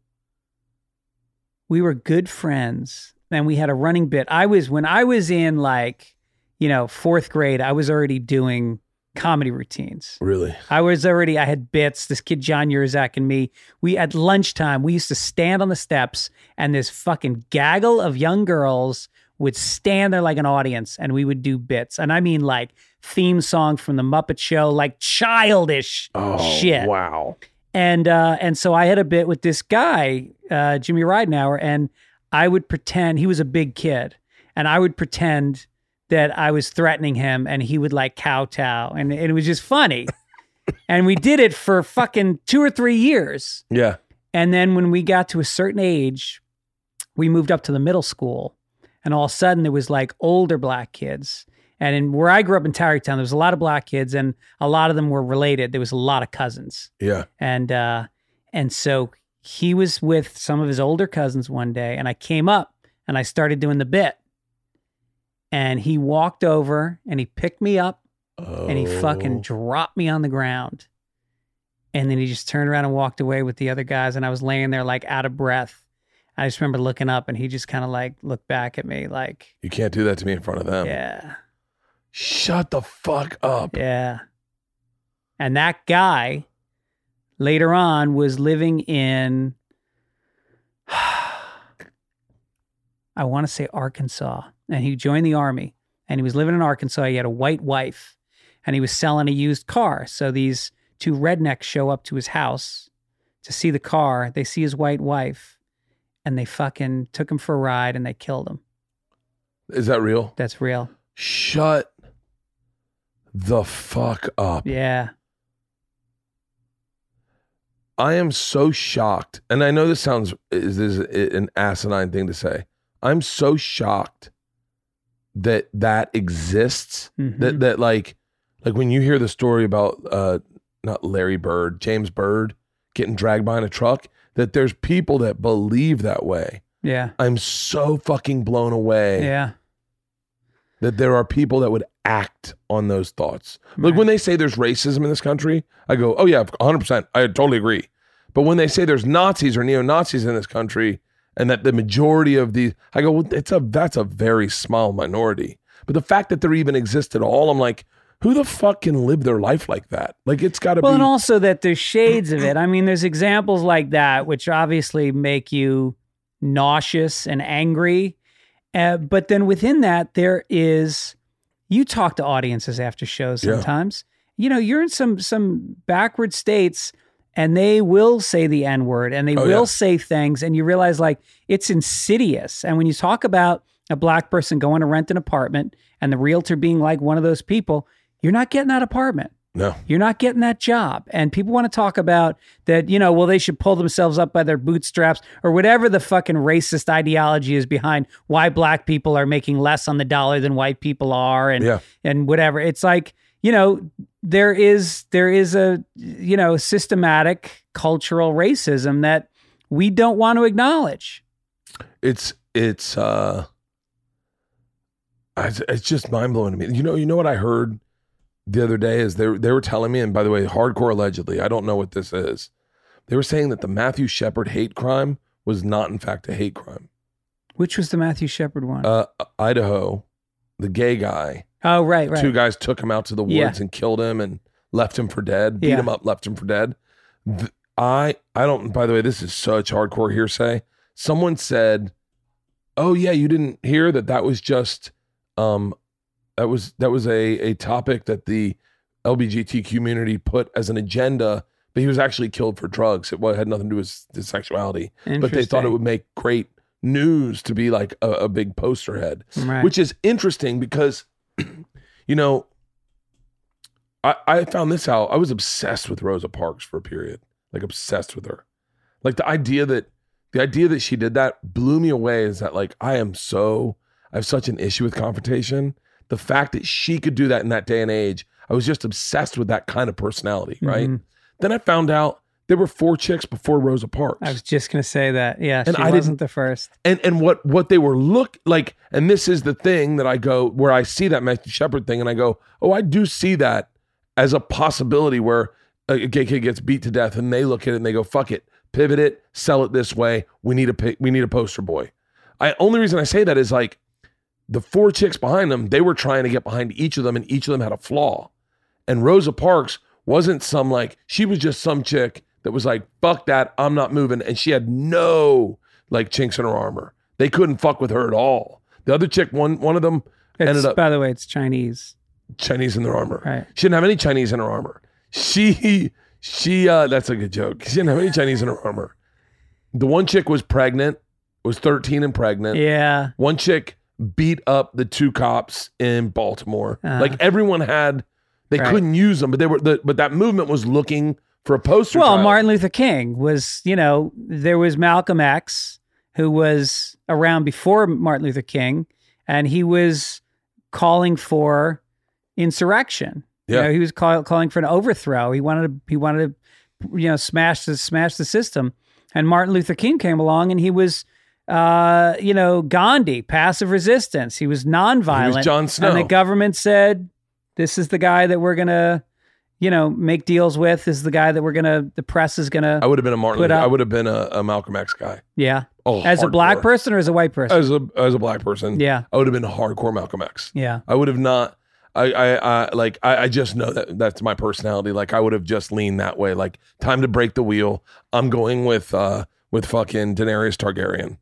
we were good friends and we had a running bit. I was, when I was in like, you know, fourth grade, I was already doing comedy routines. Really? I was already, I had bits. This kid, John Yurzak, and me, we at lunchtime, we used to stand on the steps and this fucking gaggle of young girls would stand there like an audience and we would do bits. And I mean like theme song from the Muppet Show, like childish Oh, shit. wow. And uh, and so I had a bit with this guy, uh, Jimmy Ridenauer, and I would pretend he was a big kid, and I would pretend that I was threatening him, and he would like kowtow, and, and it was just funny. <laughs> and we did it for fucking two or three years. Yeah. And then when we got to a certain age, we moved up to the middle school. And all of a sudden, there was like older black kids. And in, where I grew up in Tarrytown, there was a lot of black kids, and a lot of them were related. There was a lot of cousins. Yeah. And uh, and so he was with some of his older cousins one day, and I came up and I started doing the bit. And he walked over and he picked me up and he Oh. fucking dropped me on the ground. And then he just turned around and walked away with the other guys. And I was laying there like out of breath. I just remember looking up and he just kind of like looked back at me like, You can't do that to me in front of them. yeah, Shut the fuck up. yeah. And that guy later on was living in, <sighs> I want to say Arkansas. And he joined the army and he was living in Arkansas. He had a white wife and he was selling a used car. So these two rednecks show up to his house to see the car. They see his white wife and they fucking took him for a ride and they killed him. Is that real? That's real. Shut the fuck up. Yeah. I am so shocked, and I know this sounds is, is an asinine thing to say. I'm so shocked that that exists. Mhm. That that like like when you hear the story about uh not Larry Bird, James Byrd getting dragged behind a truck, that there's people that believe that way. Yeah. I'm so fucking blown away Yeah. That there are people that would act on those thoughts. Like when they say there's racism in this country, I go, oh yeah, 100%. I totally agree. But when they say there's Nazis or neo Nazis in this country, and that the majority of the, I go, well, it's a that's a very small minority. But the fact that there even exist at all, I'm like, who the fuck can live their life like that? Like it's got to Well, be. and also that there's shades of it. I mean, there's examples like that, which obviously make you nauseous and angry. Uh, but then within that, there is, you talk to audiences after shows Yeah. sometimes. You know, you're in some some backward states and they will say the N word and they Oh, will yeah. say things, and you realize like it's insidious. And when you talk about a black person going to rent an apartment and the realtor being like one of those people, you're not getting that apartment. No, You're not getting that job. And people want to talk about that, you know, well, they should pull themselves up by their bootstraps or whatever the fucking racist ideology is behind why black people are making less on the dollar than white people are and Yeah. and whatever. It's like, you know, there is there is a you know, systematic cultural racism that we don't want to acknowledge. it's it's uh, it's just mind blowing to me. You know, you know what I heard the other day is they they were telling me, and by the way, hardcore allegedly, I don't know what this is. They were saying that the Matthew Shepard hate crime was not in fact a hate crime. Which was the Matthew Shepard one? Uh, Idaho, the gay guy, oh, right, right. two guys took him out to the woods Yeah. and killed him and left him for dead. Beat Yeah. him up, left him for dead. Th- I I don't. By the way, this is such hardcore hearsay. Someone said, "Oh yeah, you didn't hear that? That was just um, that was that was a a topic that the LBGT community put as an agenda." But he was actually killed for drugs. It had nothing to do with his sexuality. But they thought it would make great news to be like a, a big poster head Right. which is interesting because <clears throat> you know I, I found this out i was obsessed with rosa parks for a period like obsessed with her like the idea that the idea that she did that blew me away is that like i am so i have such an issue with confrontation the fact that she could do that in that day and age i was just obsessed with that kind of personality right Mhm. then i found out there were four chicks before rosa parks I was just gonna say that. Yeah, And she I wasn't the first. and and what what they were look like and this is the thing that i go where i see that matthew shepard thing and i go oh i do see that as a possibility where a gay kid gets beat to death and they look at it and they go fuck it pivot it sell it this way we need a we need a poster boy i only reason i say that is like the four chicks behind them they were trying to get behind each of them and each of them had a flaw and rosa parks wasn't some like she was just some chick that was like fuck that i'm not moving and she had no like chinks in her armor they couldn't fuck with her at all The other chick, one one of them It's, ended up by the way, it's Chinese. Chinese in their armor. Right. She didn't have any Chinese in her armor. She she uh that's a good joke. She didn't have any Chinese in her armor. The one chick was pregnant, was 13 and pregnant. Yeah. One chick beat up the two cops in Baltimore. Uh-huh. Like everyone had they Right. couldn't use them, but they were the, but that movement was looking for a poster. Well. Martin Luther King was, you know, there was Malcolm X who was around before Martin Luther King, and he was calling for insurrection. You Yeah. know, he was call, calling for an overthrow. He wanted to, he wanted to, you know, smash the smash the system. And Martin Luther King came along, and he was, uh, you know, Gandhi, passive resistance. He was nonviolent. Jon Snow. And the government said, "This is the guy that we're gonna." You know, make deals with This is the guy that we're gonna. The press is gonna. I would have been a Martin Luther, I would have been a, a Malcolm X guy. Yeah. Oh, as a black person or as a white person? As a as a black person. Yeah. I would have been hardcore Malcolm X. yeah. I would have not. I, I, I like. I, I just know that that's my personality. Like I would have just leaned that way. Like time to break the wheel. I'm going with uh with fucking Daenerys Targaryen.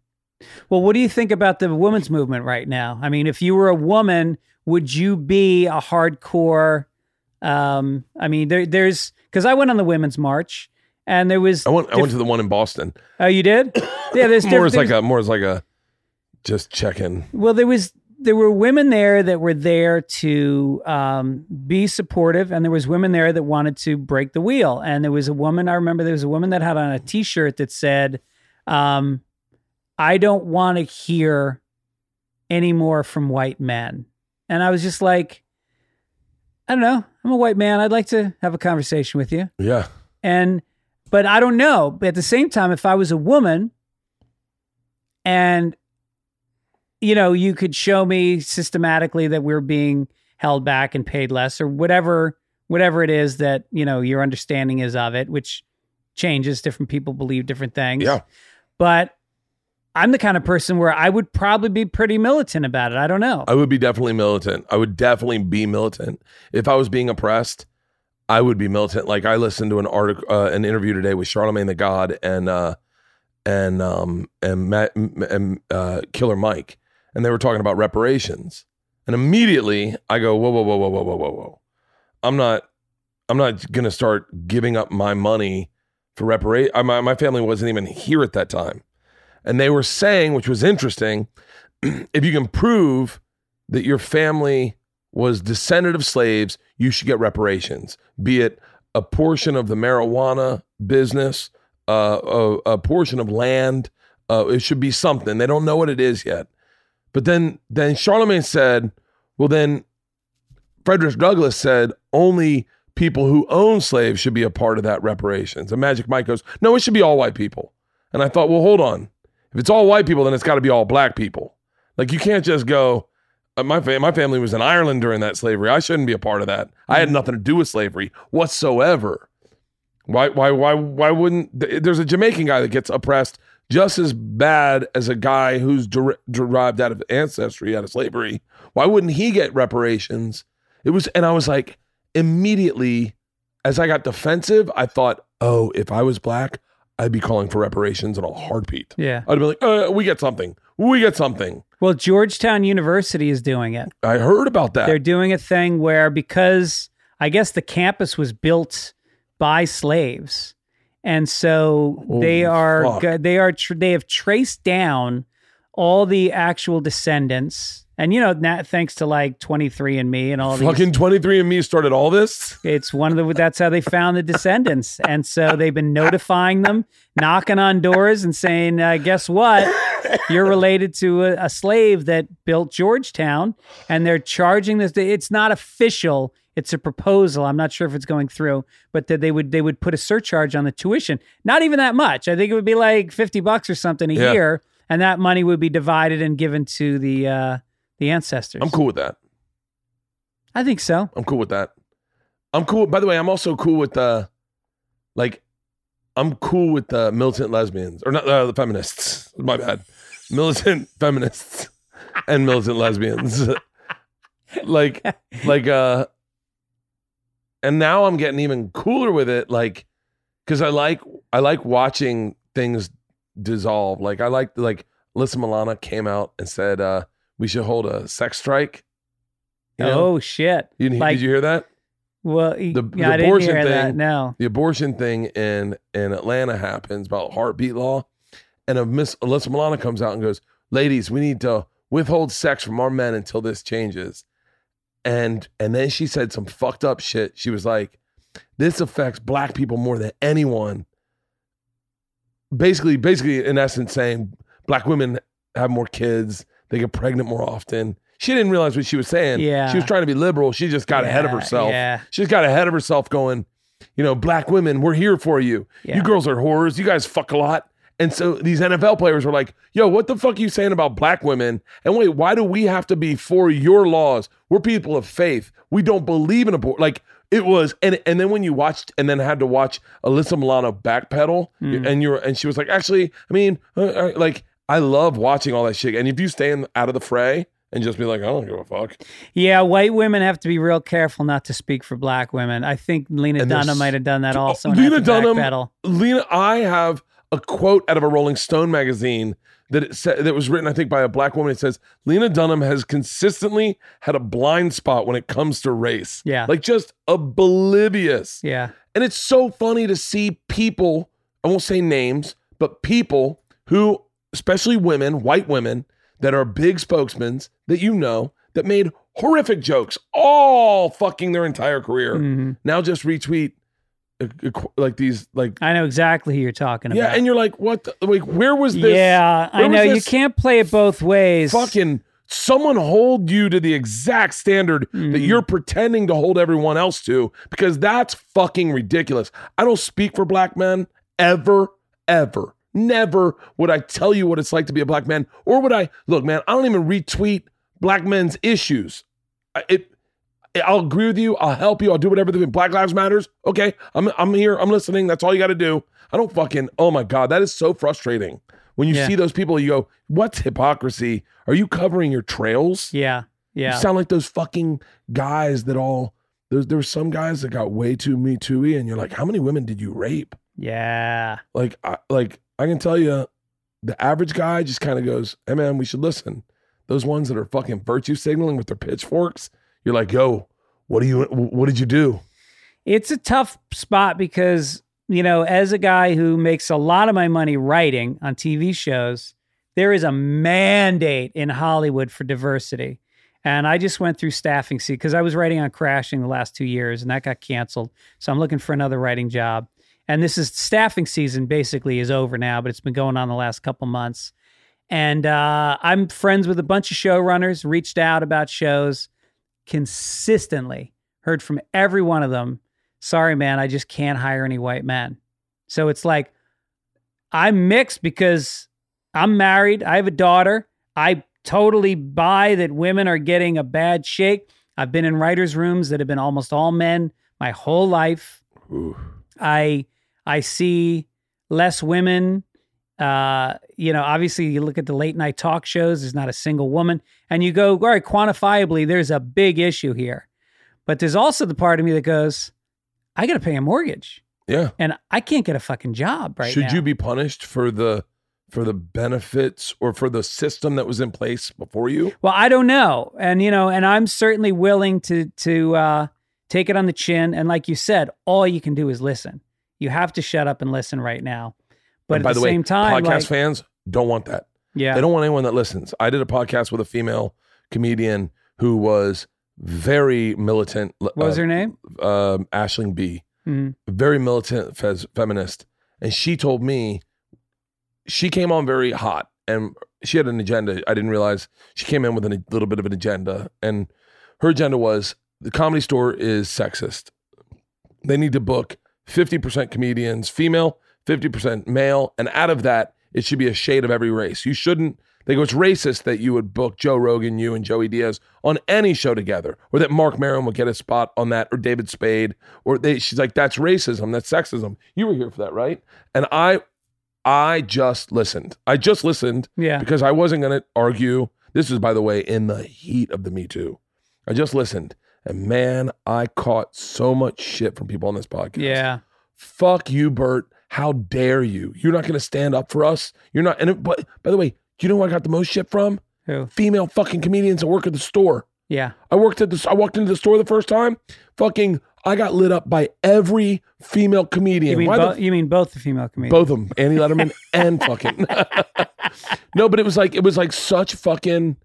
Well, what do you think about the women's movement right now? I mean, if you were a woman, would you be a hardcore? Um, I mean, there, there's because I went on the women's march, and there was. I went. I went to the one in Boston. Oh, you did? <coughs> Yeah, there's more diff- as like a more as like a just checking. Well, there was there were women there that were there to um, be supportive, and there was women there that wanted to break the wheel. And there was a woman I remember there was a woman that had on a T-shirt that said, um, "I don't want to hear anymore from white men." And I was just like, I don't know. I'm a white man. I'd like to have a conversation with you. Yeah. And but I don't know. But at the same time, if I was a woman and you know, you could show me systematically that we're being held back and paid less or whatever whatever it is that, you know, your understanding is of it, which changes. Different people believe different things. Yeah. But I'm the kind of person where I would probably be pretty militant about it. I don't know. I would be definitely militant. I would definitely be militant if I was being oppressed. I would be militant. Like I listened to an article, uh, an interview today with Charlemagne the God and uh, and um and Matt and uh, Killer Mike, and they were talking about reparations. And immediately I go, whoa, whoa, whoa, whoa, whoa, whoa, whoa, whoa! I'm not, I'm not gonna start giving up my money for reparation. My my family wasn't even here at that time, and they were saying, which was interesting, <clears throat> if you can prove that your family was descended of slaves, you should get reparations, be it a portion of the marijuana business, uh, a, a portion of land. Uh, it should be something. They don't know what it is yet. But then, then Charlemagne said, "Well, then Frederick Douglass said only people who own slaves should be a part of that reparations." And Magic Mike goes, "No, it should be all white people." And I thought, well, hold on. If it's all white people, then it's got to be all black people. Like you can't just go. Uh, my fam- my family was in Ireland during that slavery. I shouldn't be a part of that. I had nothing to do with slavery whatsoever. Why why why why wouldn't th- there's a Jamaican guy that gets oppressed just as bad as a guy who's der- derived out of ancestry out of slavery? Why wouldn't he get reparations? It was and I was like immediately as I got defensive, I thought, "Oh, if I was black, I'd be calling for reparations in a heartbeat." yeah. I'd be like, uh, "We get something. We get something." Well, Georgetown University is doing it. I heard about that. They're doing a thing where because I guess the campus was built by slaves, and so they are fuck. they are they have traced down all the actual descendants, and you know, na- thanks to like Twenty Three and Me and all these Fucking 23 and me started all this. it's one of the that's how they found the descendants, and so they've been notifying them, knocking on doors, and saying, uh, "Guess what? You're related to a, a slave that built Georgetown," and they're charging this. It's not official. It's a proposal. I'm not sure if it's going through, but that they would they would put a surcharge on the tuition. Not even that much. I think it would be like fifty bucks or something a Yeah. year, and that money would be divided and given to the uh, the ancestors. I'm cool with that. I think so. I'm cool with that. I'm cool. By the way, I'm also cool with the, like, I'm cool with the militant lesbians or not uh, the feminists. <laughs> My bad, militant <laughs> feminists and militant lesbians. <laughs> like, like, uh, and now I'm getting even cooler with it. Like, because I like I like watching things dissolve. Like, I like like Alyssa Milano came out and said, uh, we should hold a sex strike. You know? Oh shit! You- like- did you hear that? Well, The- yeah, the abortion hear that. thing- No. The abortion thing in in Atlanta happens about heartbeat law, and a Miss Alyssa Milano comes out and goes, "Ladies, we need to withhold sex from our men until this changes." And and then she said some fucked up shit. She was like, "This affects black people more than anyone." Basically, basically, in essence, saying black women have more kids, they get pregnant more often. She didn't realize what she was saying. Yeah. she was trying to be liberal. She just got ahead of herself. yeah. She just got ahead of herself, going, you know, black women, we're here for you. Yeah. You girls are whores. You guys fuck a lot. And so these NFL players were like, yo, what the fuck are you saying about black women? And wait, why do we have to be for your laws? We're people of faith. We don't believe in abortion. Like it was, and and then when you watched, and then had to watch Alyssa Milano backpedal, Mm. and you're, and she was like, actually, I mean, uh, uh, like I love watching all that shit. And if you stay in, out of the fray and just be like, I don't give a fuck. Yeah, white women have to be real careful not to speak for black women. I think Lena And Dunham might have done that oh, also. and Lena Dunham, backpedal. Lena, I have a quote out of a Rolling Stone magazine that it said that was written, I think, by a black woman. It says Lena Dunham has consistently had a blind spot when it comes to race. Yeah. like just oblivious. Yeah. And it's so funny to see people. I won't say names, but people who, especially women, white women, that are big spokesmen that you know that made horrific jokes all fucking their entire career. Mhm. Now just retweet uh, uh, like these like I know exactly who you're talking about. yeah, and you're like, what? The, like, where was this? yeah, I know you can't play it both ways. Fucking someone hold you to the exact standard that Mhm. you're pretending to hold everyone else to, because that's fucking ridiculous. I don't speak for black men ever, ever. Never would I tell you what it's like to be a black man, or would I look, man? I don't even retweet black men's issues. I- It. I'll agree with you. I'll help you. I'll do whatever. The Black Lives Matters. Okay, I'm I'm here. I'm listening. That's all you got to do. I don't fucking. Oh my god, that is so frustrating. When you Yeah. see those people, you go, "What's hypocrisy? Are you covering your trails? Yeah, yeah. You sound like those fucking guys that all. There's there were some guys that got way too me too-y, and you're like, how many women did you rape? yeah. Like, I, like I can tell you, the average guy just kind of goes, "Hey man, we should listen." Those ones that are fucking virtue signaling with their pitchforks, you're like, "Yo, what do you? What did you do?" It's a tough spot because, you know, as a guy who makes a lot of my money writing on TV shows, there is a mandate in Hollywood for diversity. And I just went through staffing seat because I was writing on Crashing the last two years and that got canceled. So I'm looking for another writing job. And this is staffing season basically is over now, but it's been going on the last couple months. And uh, I'm friends with a bunch of showrunners, reached out about shows consistently, heard from every one of them. Sorry, man, I just can't hire any white men. So it's like I'm mixed because I'm married, I have a daughter. I totally buy that women are getting a bad shake. I've been in writers' rooms that have been almost all men my whole life. Ooh. I I see less women. Uh, you know, obviously you look at the late night talk shows, there's not a single woman. And you go, all right, quantifiably, there's a big issue here. But there's also the part of me that goes, I gotta pay a mortgage. Yeah. And I can't get a fucking job right Should now. you be punished for the for the benefits or for the system that was in place before you? Well, I don't know. And you know, and I'm certainly willing to to uh take it on the chin. And like you said, all you can do is listen. You have to shut up and listen right now. But And at by the, the, way, same time, podcast like, fans don't want that. yeah, They don't want anyone that listens. I did a podcast with a female comedian who was very militant. what was uh, her name? Um, Ashling B. Mhm. Very militant fez- feminist, and she told me she came on very hot, and she had an agenda. I didn't realize she came in with a little bit of an agenda, and her agenda was the comedy store is sexist. They need to book fifty percent comedians, female, fifty percent male, and out of that, it should be a shade of every race. You shouldn't. They go, it's racist that you would book Joe Rogan, you and Joey Diaz on any show together, or that Marc Maron would get a spot on that, or David Spade, or they. She's like, that's racism, that's sexism. You were here for that, right? And I, I just listened. I just listened Yeah. because I wasn't going to argue. This was, by the way, in the heat of the Me Too. I just listened, and man, I caught so much shit from people on this podcast. Yeah. Fuck you, Bert. How dare you? You're not going to stand up for us. You're not. And it, but by the way, do you know who I got the most shit from? Who? Female fucking comedians that work at the store. Yeah. I worked at the I walked into the store the first time. Fucking I got lit up by every female comedian. You mean, Why the bo- you mean both the female comedians? both of them, Annie Lederman <laughs> and fucking. <laughs> no, but it was like it was like such fucking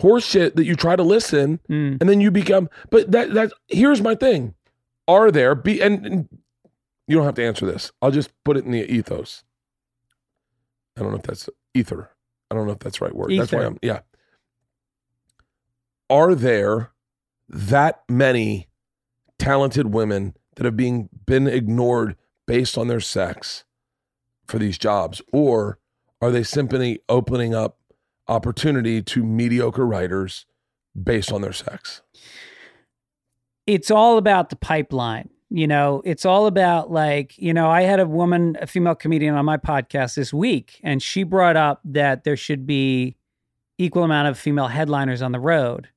horseshit that you try to listen Mm. and then you become. But that that here's my thing: Are there be and, and you don't have to answer this. I'll just put it in the ethos. I don't know if that's ether. I don't know if that's the right word. That's why I'm yeah. Are there that many talented women that have being been ignored based on their sex for these jobs or are they simply opening up opportunity to mediocre writers based on their sex it's all about the pipeline. You know, it's all about like, you know, I had a woman, a female comedian on my podcast this week, and she brought up that there should be equal amount of female headliners on the road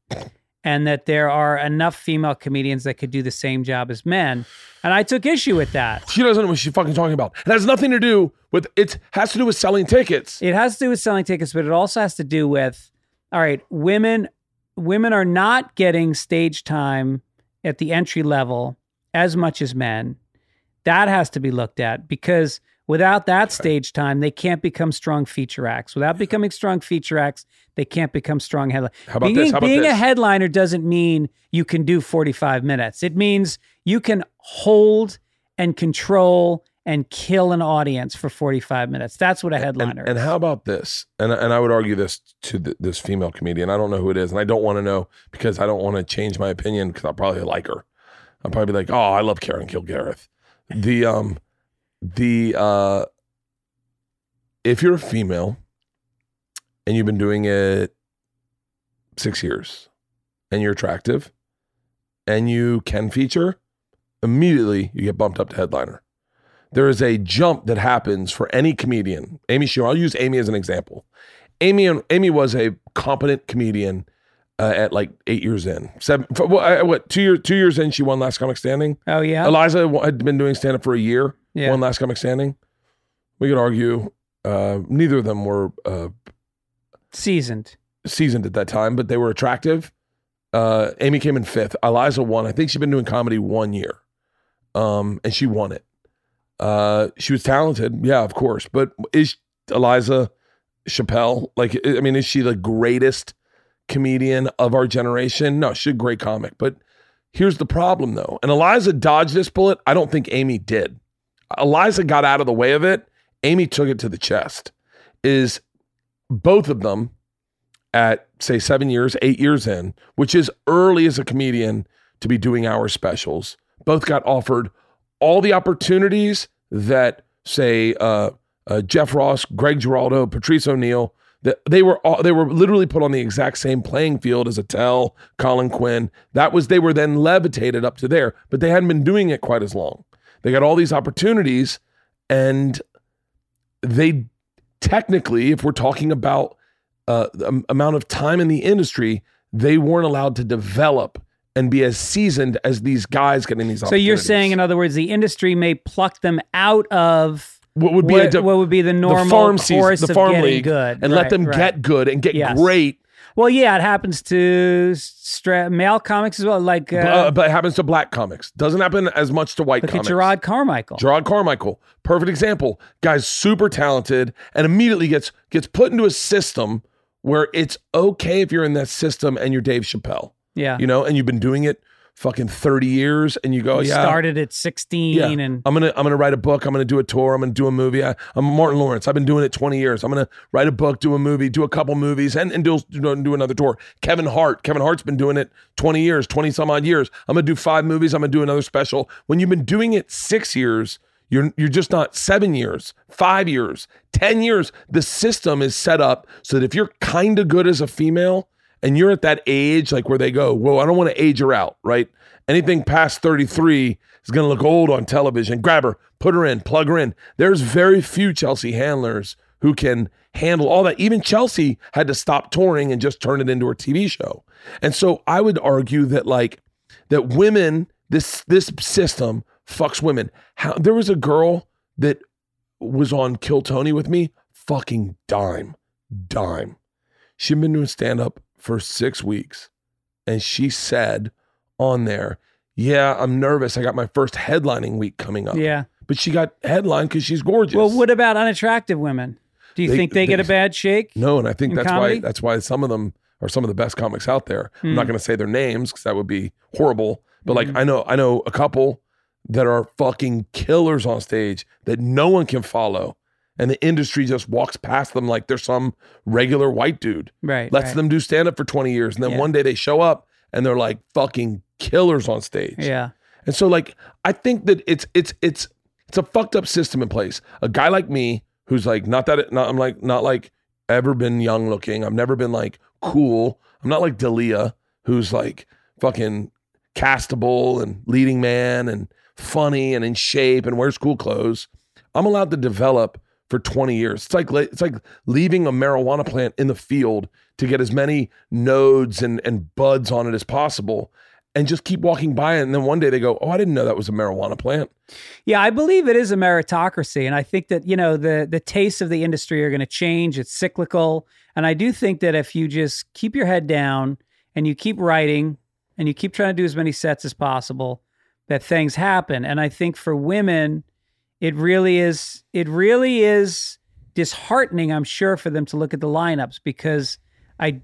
and that there are enough female comedians that could do the same job as men. And I took issue with that. she doesn't know what she's fucking talking about it has nothing to do with it has to do with selling tickets It has to do with selling tickets, but it also has to do with all right, women women are not getting stage time at the entry level as much as men. That has to be looked at because without that stage time, they can't become strong feature acts. Without becoming strong feature acts, they can't become strong headline. How about being, this? How about being a headliner doesn't mean you can do 45 minutes. It means you can hold and control and kill an audience for 45 minutes. That's what a headliner and, and is. how about this and, and i would argue this to th- this female comedian i don't know who it is and i don't want to know because i don't want to change my opinion because i'll probably like her i'll probably be like oh i love karen kilgariff the um the uh if you're a female and you've been doing it six years and you're attractive and you can feature immediately you get bumped up to headliner there is a jump that happens for any comedian. Amy Schumer, I'll use Amy as an example. Amy and Amy was a competent comedian uh, at like eight years in. Seven, what, uh, what two years? Two years in, she won Last Comic Standing. Oh yeah. Eliza had been doing stand up for a year. Yeah. Won Last Comic Standing. We could argue uh, neither of them were uh, Seasoned. seasoned at that time, but they were attractive. Uh, Amy came in fifth. Eliza won. I think she'd been doing comedy one year, um, and she won it. Uh, she was talented, yeah, of course. But is Eliza Chappelle like? I mean, is she the greatest comedian of our generation? No, she's a great comic. But here's the problem, though. And Eliza dodged this bullet. I don't think Amy did. Eliza got out of the way of it. Amy took it to the chest. Is both of them at say seven years, eight years in, which is early as a comedian to be doing hour specials, both got offered all the opportunities that say uh, uh, Jeff Ross, Greg Giraldo, Patrice O'Neal. That they were all, they were literally put on the exact same playing field as Attell, Colin Quinn. That was they were then levitated up to there, but they hadn't been doing it quite as long. They got all these opportunities, and they technically, if we're talking about uh, the amount of time in the industry, they weren't allowed to develop and be as seasoned as these guys getting these. So you're saying, in other words, the industry may pluck them out of what would be what, a what would be the normal the farm season, course the of farm getting league, good, and let them right. get good and get Yes. great. Well, yeah, it happens to stra- male comics as well. Like uh, uh, but it happens to black comics. Doesn't happen as much to white look comics. at Jerrod Carmichael. Jerrod Carmichael, perfect example. Guy's super talented and immediately gets gets put into a system where it's okay if you're in that system and you're Dave Chappelle. yeah, You know, and you've been doing it fucking 30 years and you go, He yeah. started at 16 Yeah. and I'm gonna I'm gonna write a book. I'm gonna do a tour. I'm gonna do a movie. I, I'm Martin Lawrence. I've been doing it 20 years. I'm gonna write a book, do a movie, do a couple movies, and and do do, another tour. Kevin Hart. Kevin Hart's been doing it 20 years, 20 some odd years. I'm gonna do five movies. I'm gonna do another special. When you've been doing it six years, you're you're just not seven years, five years, 10 years. The system is set up so that if you're kind of good as a female and you're at that age like where they go, whoa, I don't want to age her out, right? Anything past 33 is going to look old on television. Grab her, put her in, plug her in. There's very few Chelsea handlers who can handle all that. Even Chelsea had to stop touring and just turn it into a TV show. And so I would argue that like that women this this system fucks women. How there was a girl that was on Kill Tony with me, fucking dime, dime. She'd been doing stand up for six weeks. And she said on there, Yeah, I'm nervous. I got my first headlining week coming up. Yeah. But she got headlined because she's gorgeous. Well, what about unattractive women? Do you They- think they, get they- a bad shake? No, and I think in that's comedy? why that's why some of them are some of the best comics out there. I'm Hmm. not going to say their names because that would be horrible. But like I know I know a couple that are fucking killers on stage that no one can follow, and the industry just walks past them like they're some regular white dude. Right. Lets right. them do stand up for 20 years, and then Yeah. one day they show up and they're like fucking killers on stage. Yeah. And so like I think that it's it's it's it's a fucked up system in place. A guy like me who's like not that not I'm like not like ever been young looking. I've never been like cool. I'm not like Dalia who's like fucking castable and leading man and funny and in shape and wears cool clothes. I'm allowed to develop for 20 years. It's like it's like leaving a marijuana plant in the field to get as many nodes and and buds on it as possible and just keep walking by it and then one day they go, "Oh, I didn't know that was a marijuana plant." Yeah, I believe it is a meritocracy, and I think that you know the the tastes of the industry are going to change. It's cyclical, and I do think that if you just keep your head down and you keep writing and you keep trying to do as many sets as possible, that things happen. And I think for women, it really is it really is disheartening. I'm sure for them to look at the lineups because I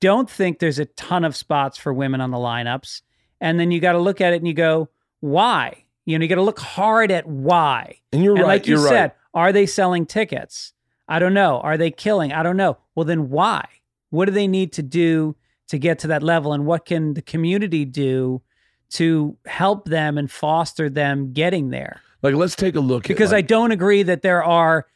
don't think there's a ton of spots for women on the lineups. And then you got to look at it and you go, why? You know, you got to look hard at why. And you're and right. like you you're said, right. are they selling tickets? I don't know. Are they killing? I don't know. Well, then why? What do they need to do to get to that level? And what can the community do to help them and foster them getting there? Like let's take a look Because at I don't agree that there are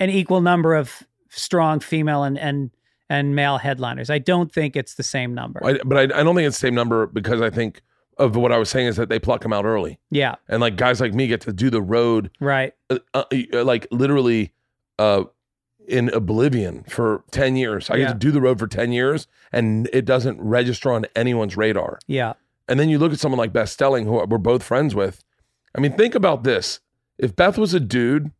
an equal number of strong female and and and male headliners. I don't think it's the same number. I, but I, I don't think it's the same number because I think of what I was saying is that they pluck them out early. yeah, And like guys like me get to do the road right. uh, uh, uh, like literally uh in oblivion for 10 years. I Yeah. get to do the road for 10 years and it doesn't register on anyone's radar. Yeah. And then you look at someone like Beth Stelling, who we're both friends with. I mean, think about this. If Beth was a dude,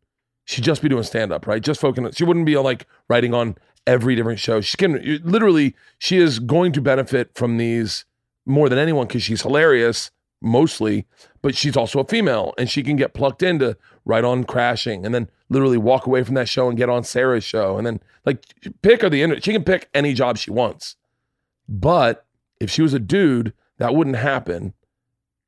she'd just be doing stand up, right? Just focusing. She wouldn't be uh, like writing on every different show. She can literally, she is going to benefit from these more than anyone because she's hilarious mostly, but she's also a female and she can get plucked into right on crashing and then literally walk away from that show and get on Sarah's show and then like pick her the. She can pick any job she wants. But if she was a dude, that wouldn't happen.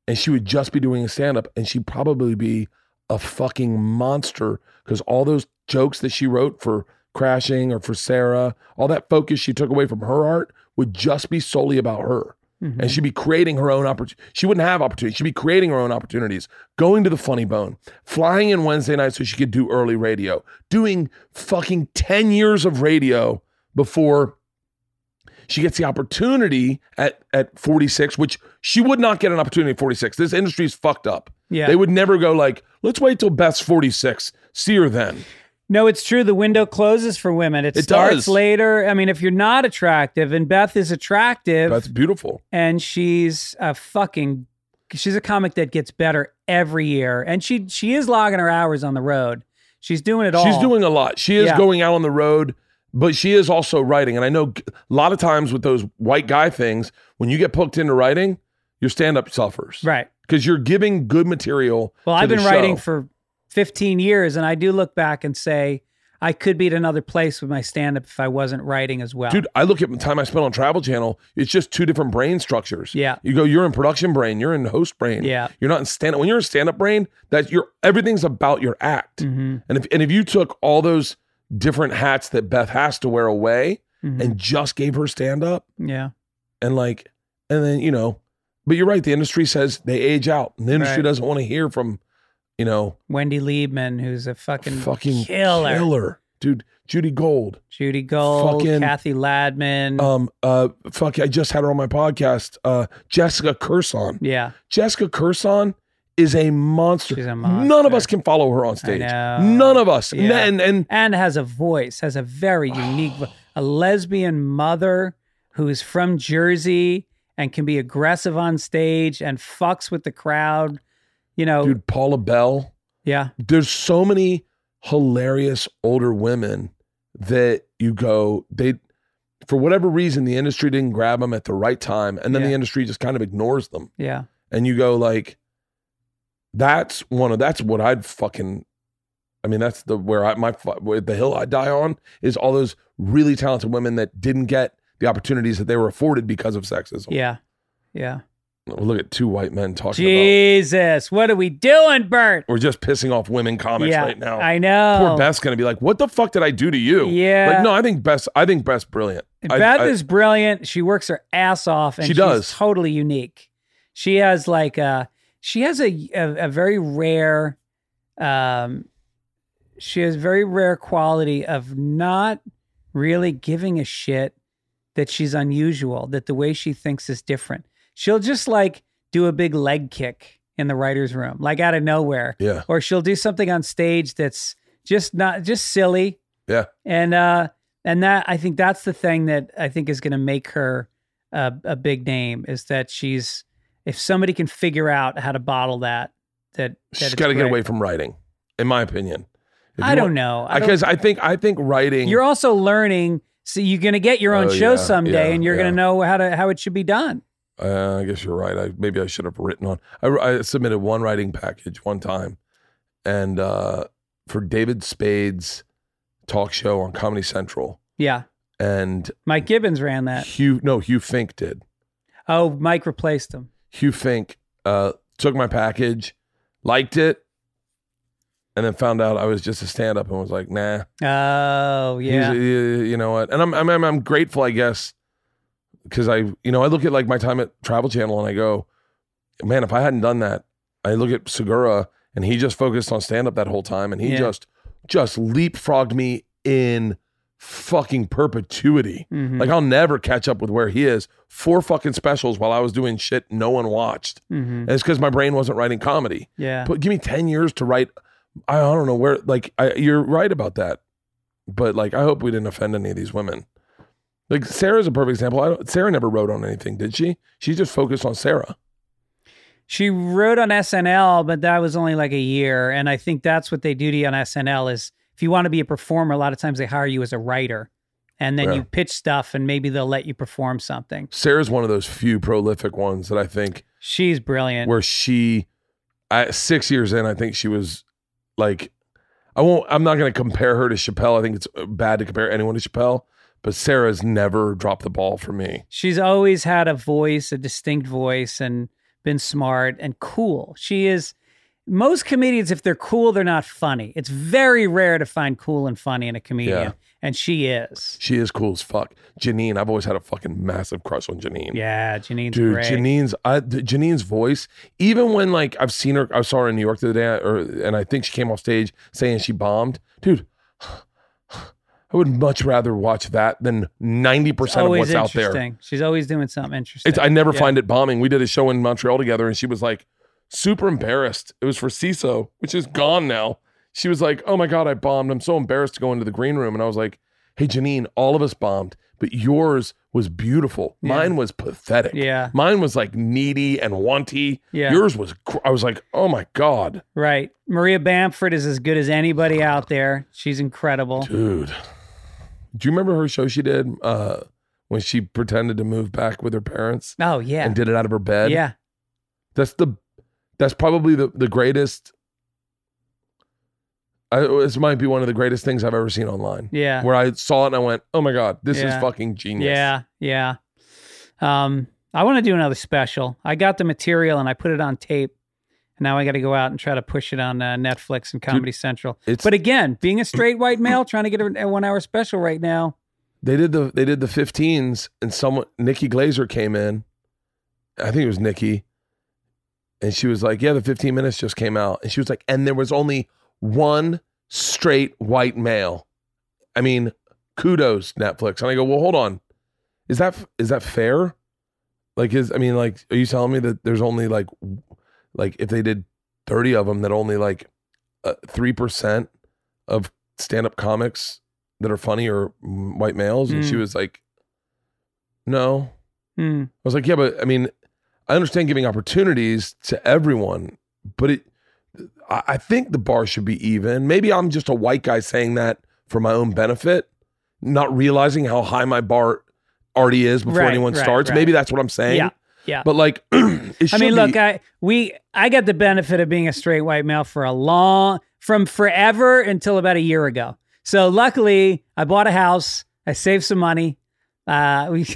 And she would just be doing a stand up and she'd probably be a fucking monster because all those jokes that she wrote for Crashing or for Sarah, all that focus she took away from her art would just be solely about her. Mhm. And she'd be creating her own opportunity. She wouldn't have opportunities. She'd be creating her own opportunities, going to the funny bone, flying in Wednesday night so she could do early radio, doing fucking 10 years of radio before she gets the opportunity at, at 46, which she would not get an opportunity at 46. This industry is fucked up. Yeah. They would never go like, let's wait till Beth's 46. See her then. No, it's true. The window closes for women. It, It starts does. later. I mean, if you're not attractive, and Beth is attractive, That's beautiful. and she's a fucking, she's a comic that gets better every year, and she she is logging her hours on the road. She's doing it all. She's doing a lot. She is Yeah. going out on the road, but she is also writing. And I know a lot of times with those white guy things, when you get poked into writing, your stand up suffers. right. Because you're giving good material. Well, I've been writing for 15 years, and I do look back and say I could be at another place with my stand up if I wasn't writing as well. Dude, I look at the time I spent on Travel Channel. It's just two different brain structures. Yeah. You go, you're in production brain, you're in host brain. Yeah. You're not in stand up. When you're in stand up brain, that you're everything's about your act. Mhm. And if and if you took all those different hats that Beth has to wear away Mhm. and just gave her stand up yeah. and like and then, you know, but you're right, the industry says they age out. And the industry Right. doesn't want to hear from, you know, Wendy Liebman, who's a fucking, fucking killer. killer. Dude, Judy Gold. Judy Gold, Fucking- Kathy Ladman. Um, uh, fuck, I just had her on my podcast. Uh, Jessica Kirson. yeah. Jessica Kirson is a monster. She's a None of us can follow her on stage. None of us. Yeah. And and and has a voice, has a very <sighs> unique, vo- a lesbian mother who is from Jersey and can be aggressive on stage and fucks with the crowd. You know, dude, Paula Bell. yeah, There's so many hilarious older women that you go, they for whatever reason, the industry didn't grab them at the right time, and then Yeah. the industry just kind of ignores them. Yeah. And you go like, that's one of that's what I'd fucking. I mean, that's the where I my where the hill I die on is all those really talented women that didn't get the opportunities that they were afforded because of sexism. Yeah. Yeah. Oh, look at two white men talking about. Jesus, what are we doing, Bert? We're just pissing off women comics yeah, right now. I know. Poor Beth's gonna be like, "What the fuck did I do to you?" Yeah. Like, no, I think Beth's. I think Beth's brilliant. I- Beth I- is brilliant. She works her ass off, and She she's does. totally unique. She has like a she has a a, a very rare, um, she has very rare quality of not really giving a shit that she's unusual. That the way she thinks is different. She'll just like do a big leg kick in the writers' room, like out of nowhere, Yeah. or she'll do something on stage that's just not just silly Yeah. and uh and that i think that's the thing that i think is going to make her a, a big name is that she's if somebody can figure out how to bottle that that, that She's got to get away from writing, in my opinion. If i don't want- know because I think I think writing. you're also learning so you're going to get your own Oh, show yeah, someday yeah, and you're going to know how to how it should be done Uh, I guess you're right. I maybe I should have written on. I, I submitted one writing package one time, and uh, for David Spade's talk show on Comedy Central, yeah and mike gibbons ran that Hugh no Hugh Fink did. oh mike replaced him Hugh Fink uh, took my package, liked it, and then found out I was just a stand up and was like, nah. oh yeah you you know what? And I'm I'm I'm, I'm grateful, I guess, because I you know I look at like my time at Travel Channel and I go, man, if I hadn't done that, I look at Segura and he just focused on stand up that whole time and he Yeah. just just leapfrogged me in fucking perpetuity. Mhm. Like I'll never catch up with where he is. Four fucking specials while I was doing shit no one watched. Mhm. And it's because my brain wasn't writing comedy. yeah But give me 10 years to write. I don't know where, like, I, you're right about that. But, like, I hope we didn't offend any of these women. Like, Sarah's a perfect example. I don't, Sarah never wrote on anything, did she? She just focused on Sarah. She wrote on SNL, but that was only like a year. And I think that's what they do to you on SNL is if you want to be a performer, a lot of times they hire you as a writer. And then Yeah. you pitch stuff and maybe they'll let you perform something. Sarah's one of those few prolific ones that I think She's brilliant. where she, I, six years in, I think she was like, I won't, I'm not going to compare her to Chappelle. I think it's uh, bad to compare anyone to Chappelle, but Sarah's never dropped the ball for me. She's always had a voice, a distinct voice, and been smart and cool. She is. Most comedians, if they're cool, they're not funny. It's very rare to find cool and funny in a comedian, Yeah. and she is. She is cool as fuck. Janine, I've always had a fucking massive crush on Janine. Yeah, Janine's Dude, great. Janine's I, th- Janine's voice, even when like I've seen her, I saw her in New York the other day, or and I think she came off stage saying she bombed. Dude, I would much rather watch that than ninety percent of always what's out there. interesting. She's always doing something interesting. It's I never Yeah. find it bombing. We did a show in Montreal together, and she was like super embarrassed. It was for CISO, which is gone now. She was like, "Oh my god, I bombed. I'm so embarrassed to go into the green room." And I was like, "Hey, Janine, all of us bombed, but yours was beautiful. Yeah. Mine was pathetic. Yeah. mine was like needy and wanty. Yeah. yours was. Cr- I was like, oh my god, Right. Maria Bamford is as good as anybody out there. She's incredible. dude. Do you remember her show she did uh, when she pretended to move back with her parents Oh yeah. and did it out of her bed? Yeah. That's the that's probably the the greatest. I, this might be one of the greatest things I've ever seen online. Yeah. Where I saw it and I went, "Oh my god, this Yeah. is fucking genius." Yeah. Yeah. Um, I want to do another special. I got the material and I put it on tape. And now I got to go out and try to push it on uh, Netflix and Comedy Central. it's- but again, being a straight <clears throat> white male trying to get a, a one hour special right now. They did the they did the 15s and someone Nikki Glazer came in. I think it was Nikki. And she was like, "Yeah, the 15 minutes just came out." And she was like, "And there was only one straight white male." I mean, kudos Netflix. And I go, "Well, hold on. Is that is that fair? Like is I mean, like are you telling me that there's only like like if they did 30 of them that only like uh, 3% of stand-up comics that are funny are mm, white males and she Mm. was like no Hmm. i was like yeah but i mean i understand giving opportunities to everyone but it I, think the bar should be even maybe i'm just a white guy saying that for my own benefit not realizing how high my bar already is before Right, anyone right, starts. right. Maybe that's what I'm saying. Yeah, yeah. But like, <clears throat> it I mean, look, be- I we I got the benefit of being a straight white male for a long from forever until about a year ago. So luckily, I bought a house. I saved some money. Uh, <laughs> we,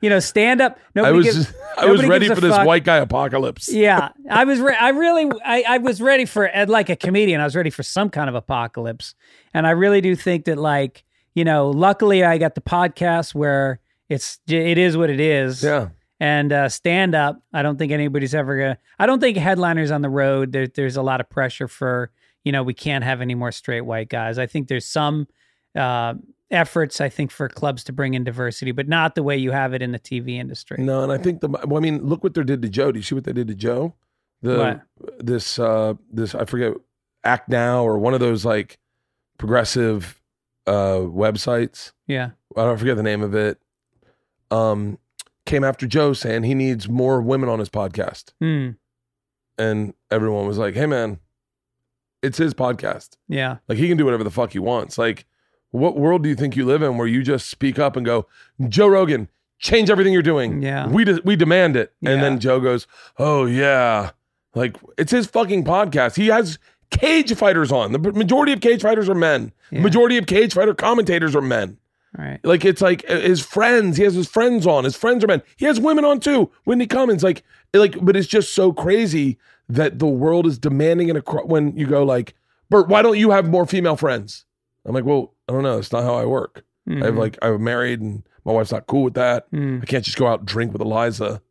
you know, stand up. I was gives, I was ready for this fuck. white guy apocalypse. Yeah, <laughs> I was. Re- I really. I, I was ready for like a comedian. I was ready for some kind of apocalypse, and I really do think that like you know. Luckily, I got the podcast where it's it is what it is. Yeah. And uh, stand up. I don't think anybody's ever gonna. I don't think headliners on the road. There, there's a lot of pressure for you know we can't have any more straight white guys. I think there's some uh, efforts. I think for clubs to bring in diversity, but not the way you have it in the TV industry. No, and I think the well, I mean, look what they did to Joe. Do you see what they did to Joe? The this uh this I forget Act Now or one of those like progressive uh websites. Yeah. I don't forget the name of it. Um came after Joe saying he needs more women on his podcast. Hmm. And everyone was like, "Hey man, it's his podcast. Yeah. Like he can do whatever the fuck he wants. Like what world do you think you live in where you just speak up and go, "Joe Rogan, change everything you're doing. Yeah. We de- we demand it." And then Joe goes, "Oh yeah." Like it's his fucking podcast. He has cage fighters on. The majority of cage fighters are men. Yeah. majority of cage fighter commentators are men. Right. Like it's like uh, his friends. He has his friends on. His friends are men. He has women on too. Whitney Cummings, like, like, but it's just so crazy that the world is demanding it across. When you go like, Bert, why don't you have more female friends? I'm like, well, I don't know. It's not how I work. I have Mhm. like I'm married and my wife's not cool with that. Mm. I can't just go out and drink with Eliza.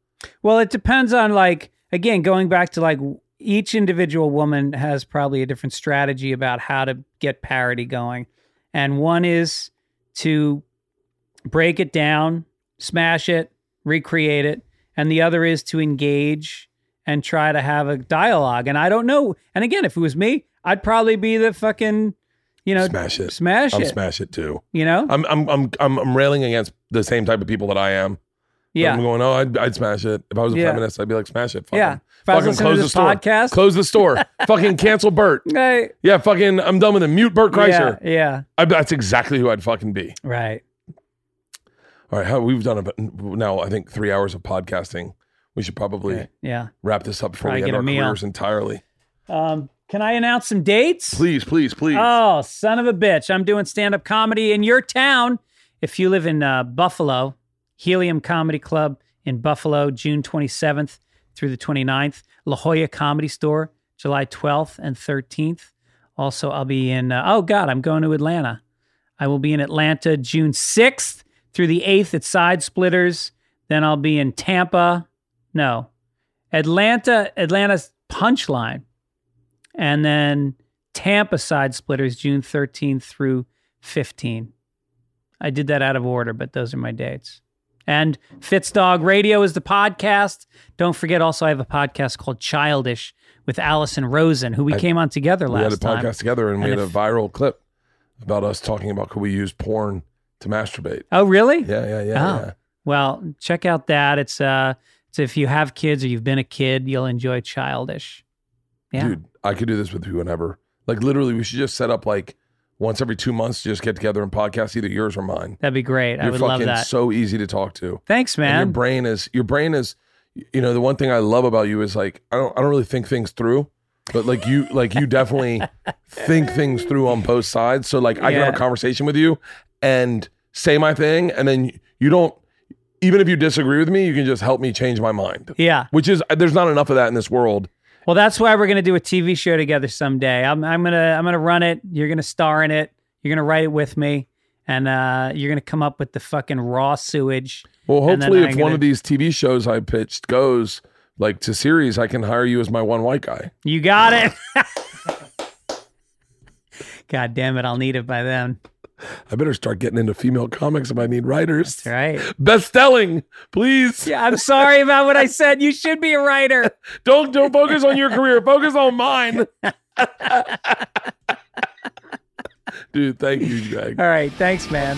Well, it depends on like again going back to like each individual woman has probably a different strategy about how to get parity going. And one is to break it down, smash it, recreate it, and the other is to engage and try to have a dialogue. And I don't know. And again, if it was me, I'd probably be the fucking you know Smash it. smash I'm it. smash it too. You know? I'm I'm I'm I'm, I'm railing against the same type of people that I am. Yeah. I'm going, oh, I'd, I'd smash it. If I was a Yeah. feminist, I'd be like, smash it. Fucking, Yeah. If I was fucking close the store. podcast- Close the store. <laughs> fucking cancel Bert. Right. Yeah, fucking, I'm done with him. Mute Bert Kreischer. Yeah, yeah. I, that's exactly who I'd fucking be. Right. All right, how we've done about now, I think three hours of podcasting. We should probably Okay, yeah. wrap this up before Probably we get end our meal. careers entirely. Um, can I announce some dates? Please, please, please. Oh, son of a bitch. I'm doing stand up comedy in your town. If you live in uh, Buffalo, Helium Comedy Club in Buffalo, June 27th through the 29th. La Jolla Comedy Store, July 12th and 13th. Also, I'll be in, uh, oh God, I'm going to Atlanta. I will be in Atlanta June 6th through the 8th at Side Splitters. Then I'll be in Tampa. No, Atlanta, Atlanta's Punchline. And then Tampa Side Splitters, June 13th through 15. I did that out of order, but those are my dates. And Fitzdog Radio is the podcast. Don't forget, also, I have a podcast called Childish with Alison Rosen, who we I- came on together we had a last time. podcast together and, we had if- a viral clip about us talking about could we use porn to masturbate. Oh, really? Yeah, yeah, yeah. Oh. yeah. Well, check out that. It's uh, it's if you have kids or you've been a kid, you'll enjoy Childish. Yeah. Dude, I could do this with whoever. Like literally, we should just set up like once every two months to just get together and podcast either yours or mine. That'd be great. I You're would love that. so easy to talk to. Thanks, And your brain is your brain is you know, the one thing I love about you is like I don't I don't really think things through. But like you like you definitely <laughs> think things through on both sides. So like I can have a conversation with you and say my thing and then you don't even if you disagree with me, you can just help me change my mind. Yeah. Which is there's not enough of that in this world. Well, that's why we're gonna do a TV show together someday. I'm I'm gonna I'm gonna run it. You're gonna star in it. You're gonna write it with me, and uh, you're gonna come up with the fucking raw sewage. Well, hopefully, if one gonna- of these TV shows I pitched goes like to series, I can hire you as my one white guy. You got it. <laughs> God damn it! I'll need it by then. I better start getting into female comics if I need writers. That's right. Best selling, please. Yeah, I'm sorry about what I said. You should be a writer. <laughs> Don't don't focus on your career. Focus on mine. <laughs> Dude, thank you, Greg. All right. Thanks, man.